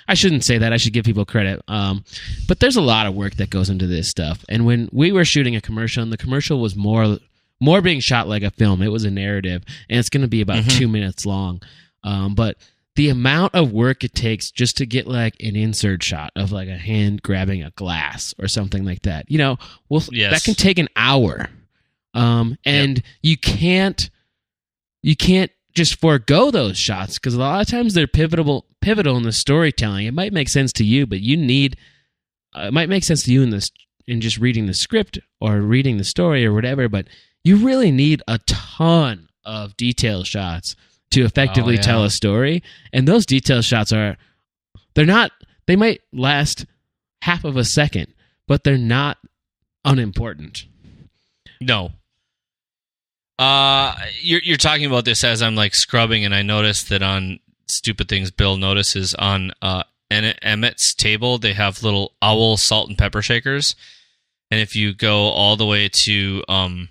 B: I shouldn't say that. I should give people credit. Um, but there's a lot of work that goes into this stuff. And when we were shooting a commercial, and the commercial was more more being shot like a film, it was a narrative, and it's going to be about
A: Mhm.
B: two minutes long. Um, but the amount of work it takes just to get like an insert shot of like a hand grabbing a glass or something like that, you know, well,
A: Yes.
B: that can take an hour. Um, and you can't you can't just forego those shots because a lot of times they're pivotal pivotal in the storytelling. It might make sense to you, but you need uh, it might make sense to you in this in just reading the script or reading the story or whatever. But you really need a ton of detail shots to effectively
A: Oh, yeah.
B: tell a story, and those detail shots are they're not they might last half of a second, but they're not unimportant.
A: No. Uh, you're you're talking about this as I'm like scrubbing, and I noticed that on stupid things Bill notices on uh Emmett's table they have little owl salt and pepper shakers, and if you go all the way to um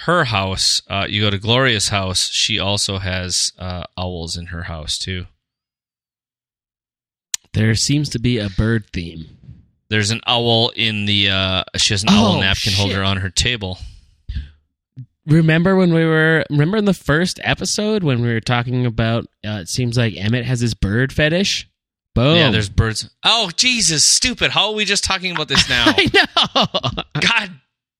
A: her house, uh, you go to Gloria's house, she also has uh, owls in her house too.
B: There seems to be a bird theme.
A: There's an owl in the uh, she has an
B: Oh,
A: owl napkin
B: shit.
A: holder on her table.
B: Remember when we were remember in the first episode when we were talking about uh, it seems like Emmett has his bird fetish? Boom.
A: Yeah, there's birds. Oh Jesus, stupid! How are we just talking about this now?
B: I know.
A: God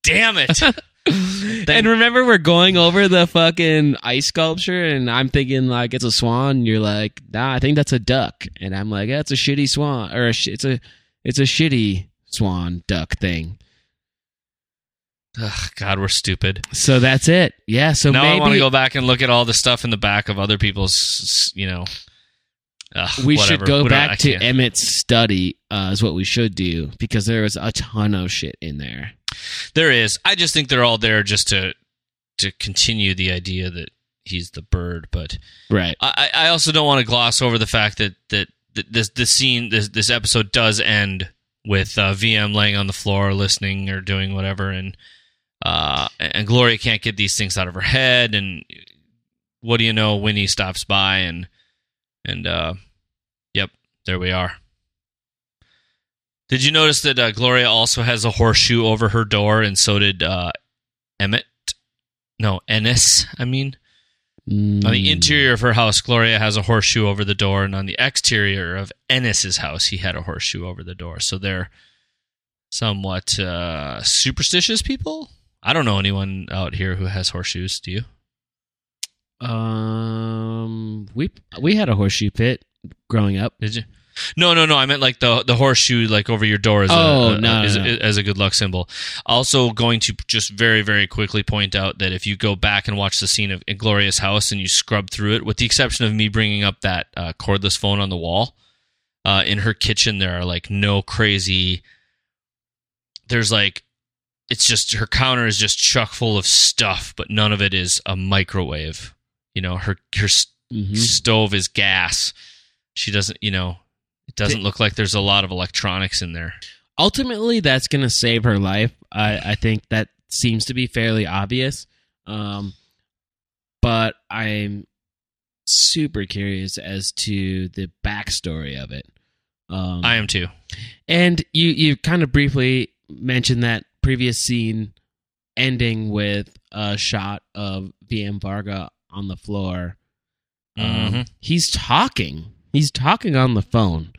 A: damn it!
B: and remember, we're going over the fucking ice sculpture, and I'm thinking like it's a swan. And you're like, nah, I think that's a duck, and I'm like, that's a shitty swan, or a sh- it's a it's a shitty swan duck thing.
A: Ugh, God, we're stupid.
B: So that's it. Yeah. So
A: now
B: maybe
A: I want to go back and look at all the stuff in the back of other people's, you know. ugh,
B: we
A: whatever.
B: should go back to. Emmett's study. Uh, is what we should do because there is a ton of shit in there.
A: There is. I just think they're all there just to to continue the idea that he's the bird. But
B: Right.
A: I, I also don't want to gloss over the fact that that, that this this scene this this episode does end with uh, VM laying on the floor listening or doing whatever, and uh, and Gloria can't get these things out of her head, and what do you know? Winnie stops by, and and uh, yep, there we are. Did you notice that uh, Gloria also has a horseshoe over her door, and so did uh, Emmett? No, Ennis. I mean, on the
B: Mm.
A: interior of her house, Gloria has a horseshoe over the door, and on the exterior of Ennis's house, he had a horseshoe over the door. So they're somewhat uh, superstitious people. I don't know anyone out here who has horseshoes. Do you?
B: Um, we we had a horseshoe pit growing up.
A: Did you? No, no, no. I meant like the the horseshoe like over your door as
B: Oh,
A: a, a-
B: no,
A: is
B: no, no.
A: as a good luck symbol. Also, going to just very very quickly point out that if you go back and watch the scene of in Gloria's house and you scrub through it, with the exception of me bringing up that uh, cordless phone on the wall, uh, in her kitchen there are like no crazy. There's like, it's just her counter is just chock full of stuff, but none of it is a microwave. You know, her her
B: Mhm.
A: stove is gas. She doesn't, you know, it doesn't look like there's a lot of electronics in there.
B: Ultimately, that's going to save her life. I I think that seems to be fairly obvious. Um, but I'm super curious as to the backstory of it. Um,
A: I am too.
B: And you you kind of briefly mentioned that previous scene ending with a shot of VM Varga on the floor. Um,
A: Mhm.
B: He's talking. He's talking on the phone.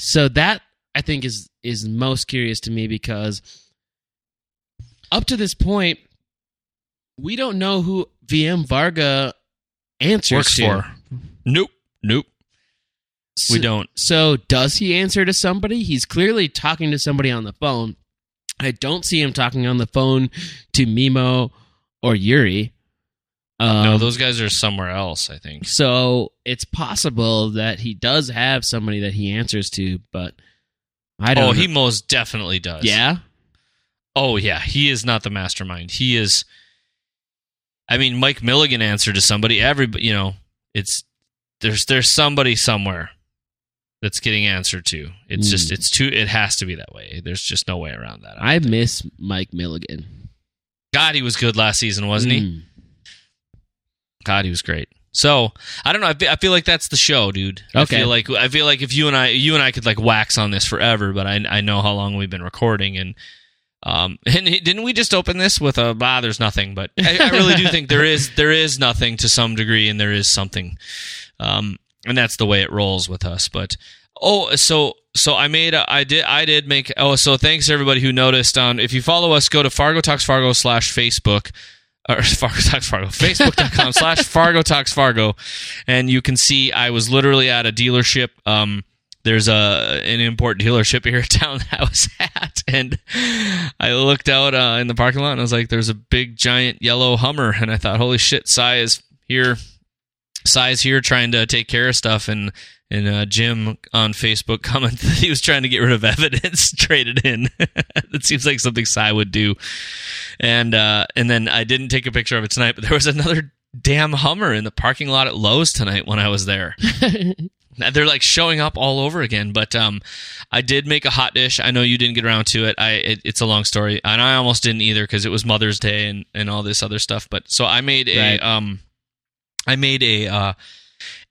B: So that I think is is most curious to me because up to this point, we don't know who VM Varga answers
A: Works
B: to.
A: for. Nope. Nope. We don't.
B: so does he answer to somebody? He's clearly talking to somebody on the phone. I don't see him talking on the phone to Meemo or Yuri. Um,
A: no, those guys are somewhere else. I think.
B: so it's possible that he does have somebody that he answers to, but I don't.
A: Oh,
B: know.
A: he most definitely does.
B: yeah.
A: Oh, yeah. He is not the mastermind. He is. I mean, Mike Milligan answered to somebody. Everybody, you know, it's there's there's somebody somewhere that's getting answered to. It's just
B: Hmm.
A: it's too. It has to be that way. There's just no way around that.
B: I miss Mike Milligan,
A: God, he was good last season, wasn't he?
B: Mm.
A: God, he was great. So I don't know. I feel, I feel like that's the show, dude. I
B: Okay.
A: feel like I feel like if you and I, you and I could like wax on this forever, but I I know how long we've been recording, and um, and didn't we just open this with a bah? There's nothing, but I, I really do think there is there is nothing to some degree, and there is something, um, and that's the way it rolls with us. But oh, so so I made a, I did I did make oh so thanks everybody who noticed on if you follow us go to Fargo Talks Fargo slash Facebook or Fargo Talks Fargo, Facebook.com slash Fargo Talks Fargo. And you can see I was literally at a dealership. Um, there's a an import dealership here in town that I was at. And I looked out uh, in the parking lot and I was like, there's a big giant yellow Hummer. And I thought, holy shit, Sy is here. Sy's here trying to take care of stuff. And and uh, Jim on Facebook commented that he was trying to get rid of evidence traded in. that seems like something Sy would do. And uh, and then I didn't take a picture of it tonight, but there was another damn Hummer in the parking lot at Lowe's tonight when I was there. They're like showing up all over again. But um, I did make a hot dish. I know you didn't get around to it. I it, it's a long story, and I almost didn't either because it was Mother's Day and and all this other stuff. But so I made a
B: Right.
A: um, I made a uh,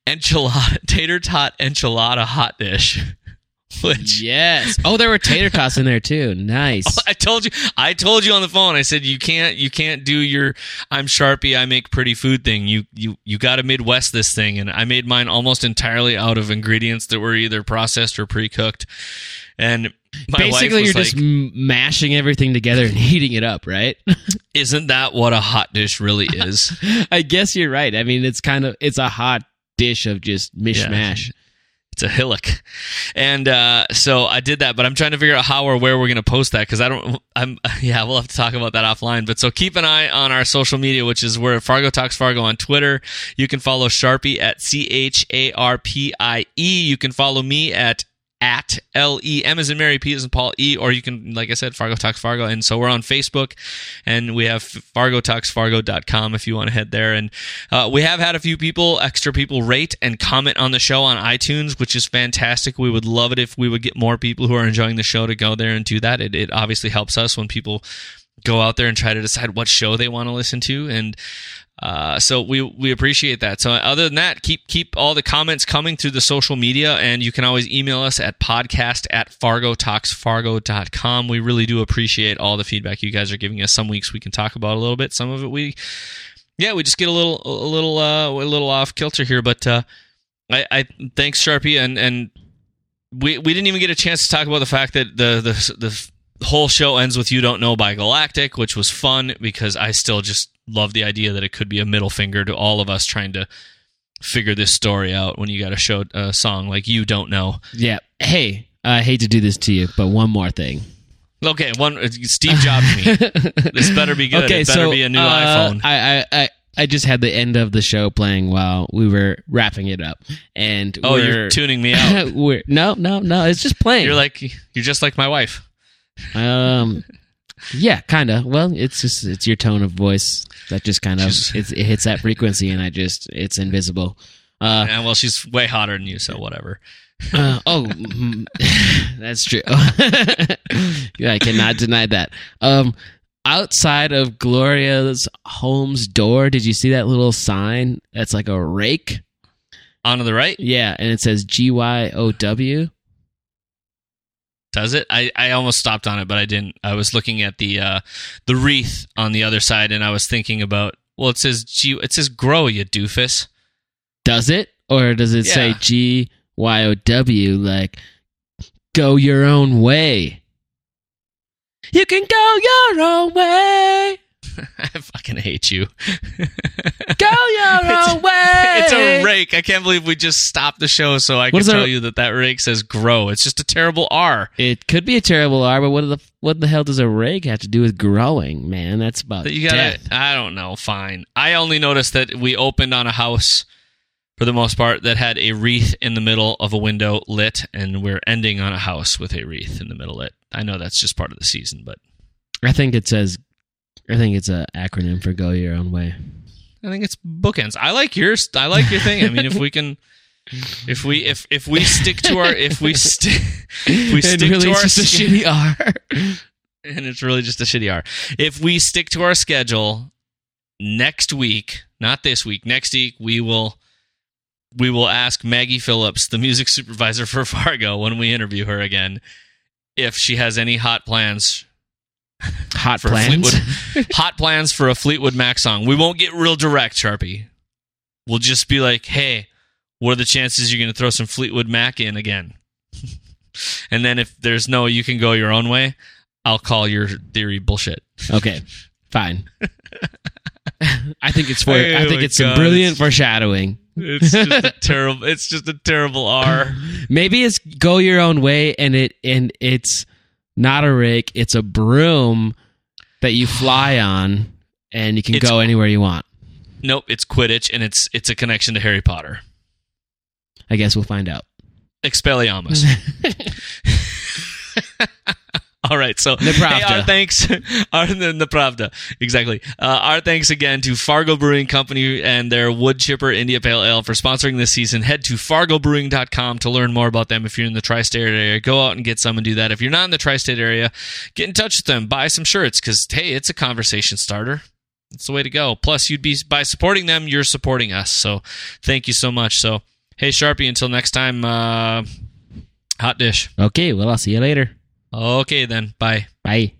A: enchilada tater tot enchilada hot dish, which
B: yes. Oh, there were tater tots in there too. Nice.
A: I told you. I told you on the phone. I said you can't. You can't do your "I'm Charpie, I make pretty food" thing. You you you got to Midwest this thing, and I made mine almost entirely out of ingredients that were either processed or pre cooked. And My
B: Basically, you're just
A: like,
B: m- mashing everything together and heating it up, right?
A: isn't that what a hot dish really is?
B: I guess you're right. I mean, it's kind of it's a hot dish of just mishmash.
A: It's a hillock. And uh, so I did that, but I'm trying to figure out how or where we're going to post that because I don't, I'm, yeah, we'll have to talk about that offline. But so keep an eye on our social media, which is we're Fargo Talks Fargo on Twitter. You can follow Charpie at C H A R P I E. You can follow me at at L E M as in Mary P as in Paul E, or you can, like I said, Fargo Talks Fargo. And so we're on Facebook and we have Fargo Talks fargotalksfargo.com if you want to head there. And uh, we have had a few people, extra people, rate and comment on the show on iTunes, which is fantastic. We would love it if we would get more people who are enjoying the show to go there and do that. It, it obviously helps us when people go out there and try to decide what show they want to listen to. And uh, so we we appreciate that. So other than that, keep keep all the comments coming through the social media, and you can always email us at podcast at fargotalksfargo.com. We really do appreciate all the feedback you guys are giving us. Some weeks we can talk about a little bit. Some of it we, yeah, we just get a little a little uh, a little off kilter here. But uh, I, I thanks Charpie and and we we didn't even get a chance to talk about the fact that the the the whole show ends with "You Don't Know" by Galactic, which was fun because I still just love the idea that it could be a middle finger to all of us trying to figure this story out when you got a show a song like "You Don't Know."
B: Yeah. Hey, I hate to do this to you, but one more thing.
A: Okay, one Steve Jobs me. this better be good.
B: Okay,
A: it better
B: so
A: be a new
B: uh,
A: iPhone.
B: I, I, I, I just had the end of the show playing while we were wrapping it up, and
A: oh,
B: we're,
A: you're tuning me out.
B: no, no, no. It's just playing.
A: You're like you're just like my wife.
B: Um, yeah, kind of. Well, it's just it's your tone of voice that just kind of it's, it hits that frequency, and I just it's invisible. Uh,
A: Yeah, well, she's way hotter than you, so whatever.
B: uh, oh, mm, that's true. yeah, I cannot deny that. Um, outside of Gloria's home's door, did you see that little sign? That's like a rake.
A: On to the right,
B: Yeah, and it says G Y O W.
A: does it? I, I almost stopped on it, but I didn't. I was looking at the uh, the wreath on the other side, and I was thinking about. Well, it says G. It says grow, you doofus.
B: Does it, or does it say G Y O W? Like, go your own way. You can go your own way.
A: I fucking hate you.
B: Go your
A: It's-
B: own way.
A: It's a rake. I can't believe we just stopped the show so I
B: What
A: can tell
B: our-
A: you that that rake says grow. It's just a terrible R.
B: It could be a terrible R, but what the what the hell does a rake have to do with growing, man? That's about
A: you gotta.
B: death.
A: I don't know. Fine. I only noticed that we opened on a house for the most part that had a wreath in the middle of a window lit, and we're ending on a house with a wreath in the middle lit. I know that's just part of the season, but
B: I think it says. I think it's an acronym for "Go Your Own Way."
A: I think it's bookends. I like yours. I like your thing. I mean, if we can. If we if if we stick to our if we stick if we stick
B: really,
A: to our
B: just a shitty R.
A: and it's really just a shitty R. If we stick to our schedule, next week, not this week, next week we will we will ask Maggie Phillips, the music supervisor for Fargo, when we interview her again, if she has any hot plans
B: Hot plans.
A: Hot plans for a Fleetwood Mac song. We won't get real direct, Charpie. We'll just be like, "Hey, what are the chances you're going to throw some Fleetwood Mac in again?" and then if there's no, you can go your own way. I'll call your theory bullshit.
B: Okay, fine. I think it's for.
A: Oh
B: I think
A: my
B: it's
A: God,
B: brilliant
A: it's-
B: foreshadowing.
A: It's just a terrible. It's just a terrible R.
B: Maybe it's go your own way, and it and it's not a rake. It's a broom that you fly on, and you can
A: It's-
B: go anywhere you want.
A: Nope, it's Quidditch, and it's it's a connection to Harry Potter.
B: I guess we'll find out.
A: Expelliarmus. All right, so
B: Nepravda.
A: hey, our thanks, our the Nepravda, exactly. Uh, our thanks again to Fargo Brewing Company and their Wood Chipper India Pale Ale for sponsoring this season. Head to fargobrewing.com to learn more about them. If you're in the tri-state area, go out and get some and do that. If you're not in the tri-state area, get in touch with them, buy some shirts because hey, it's a conversation starter. It's the way to go. Plus, you'd be by supporting them, you're supporting us. So, thank you so much. So, hey, Charpie, until next time, uh, hot dish.
B: Okay, well, I'll see you later.
A: Okay, then. Bye.
B: Bye.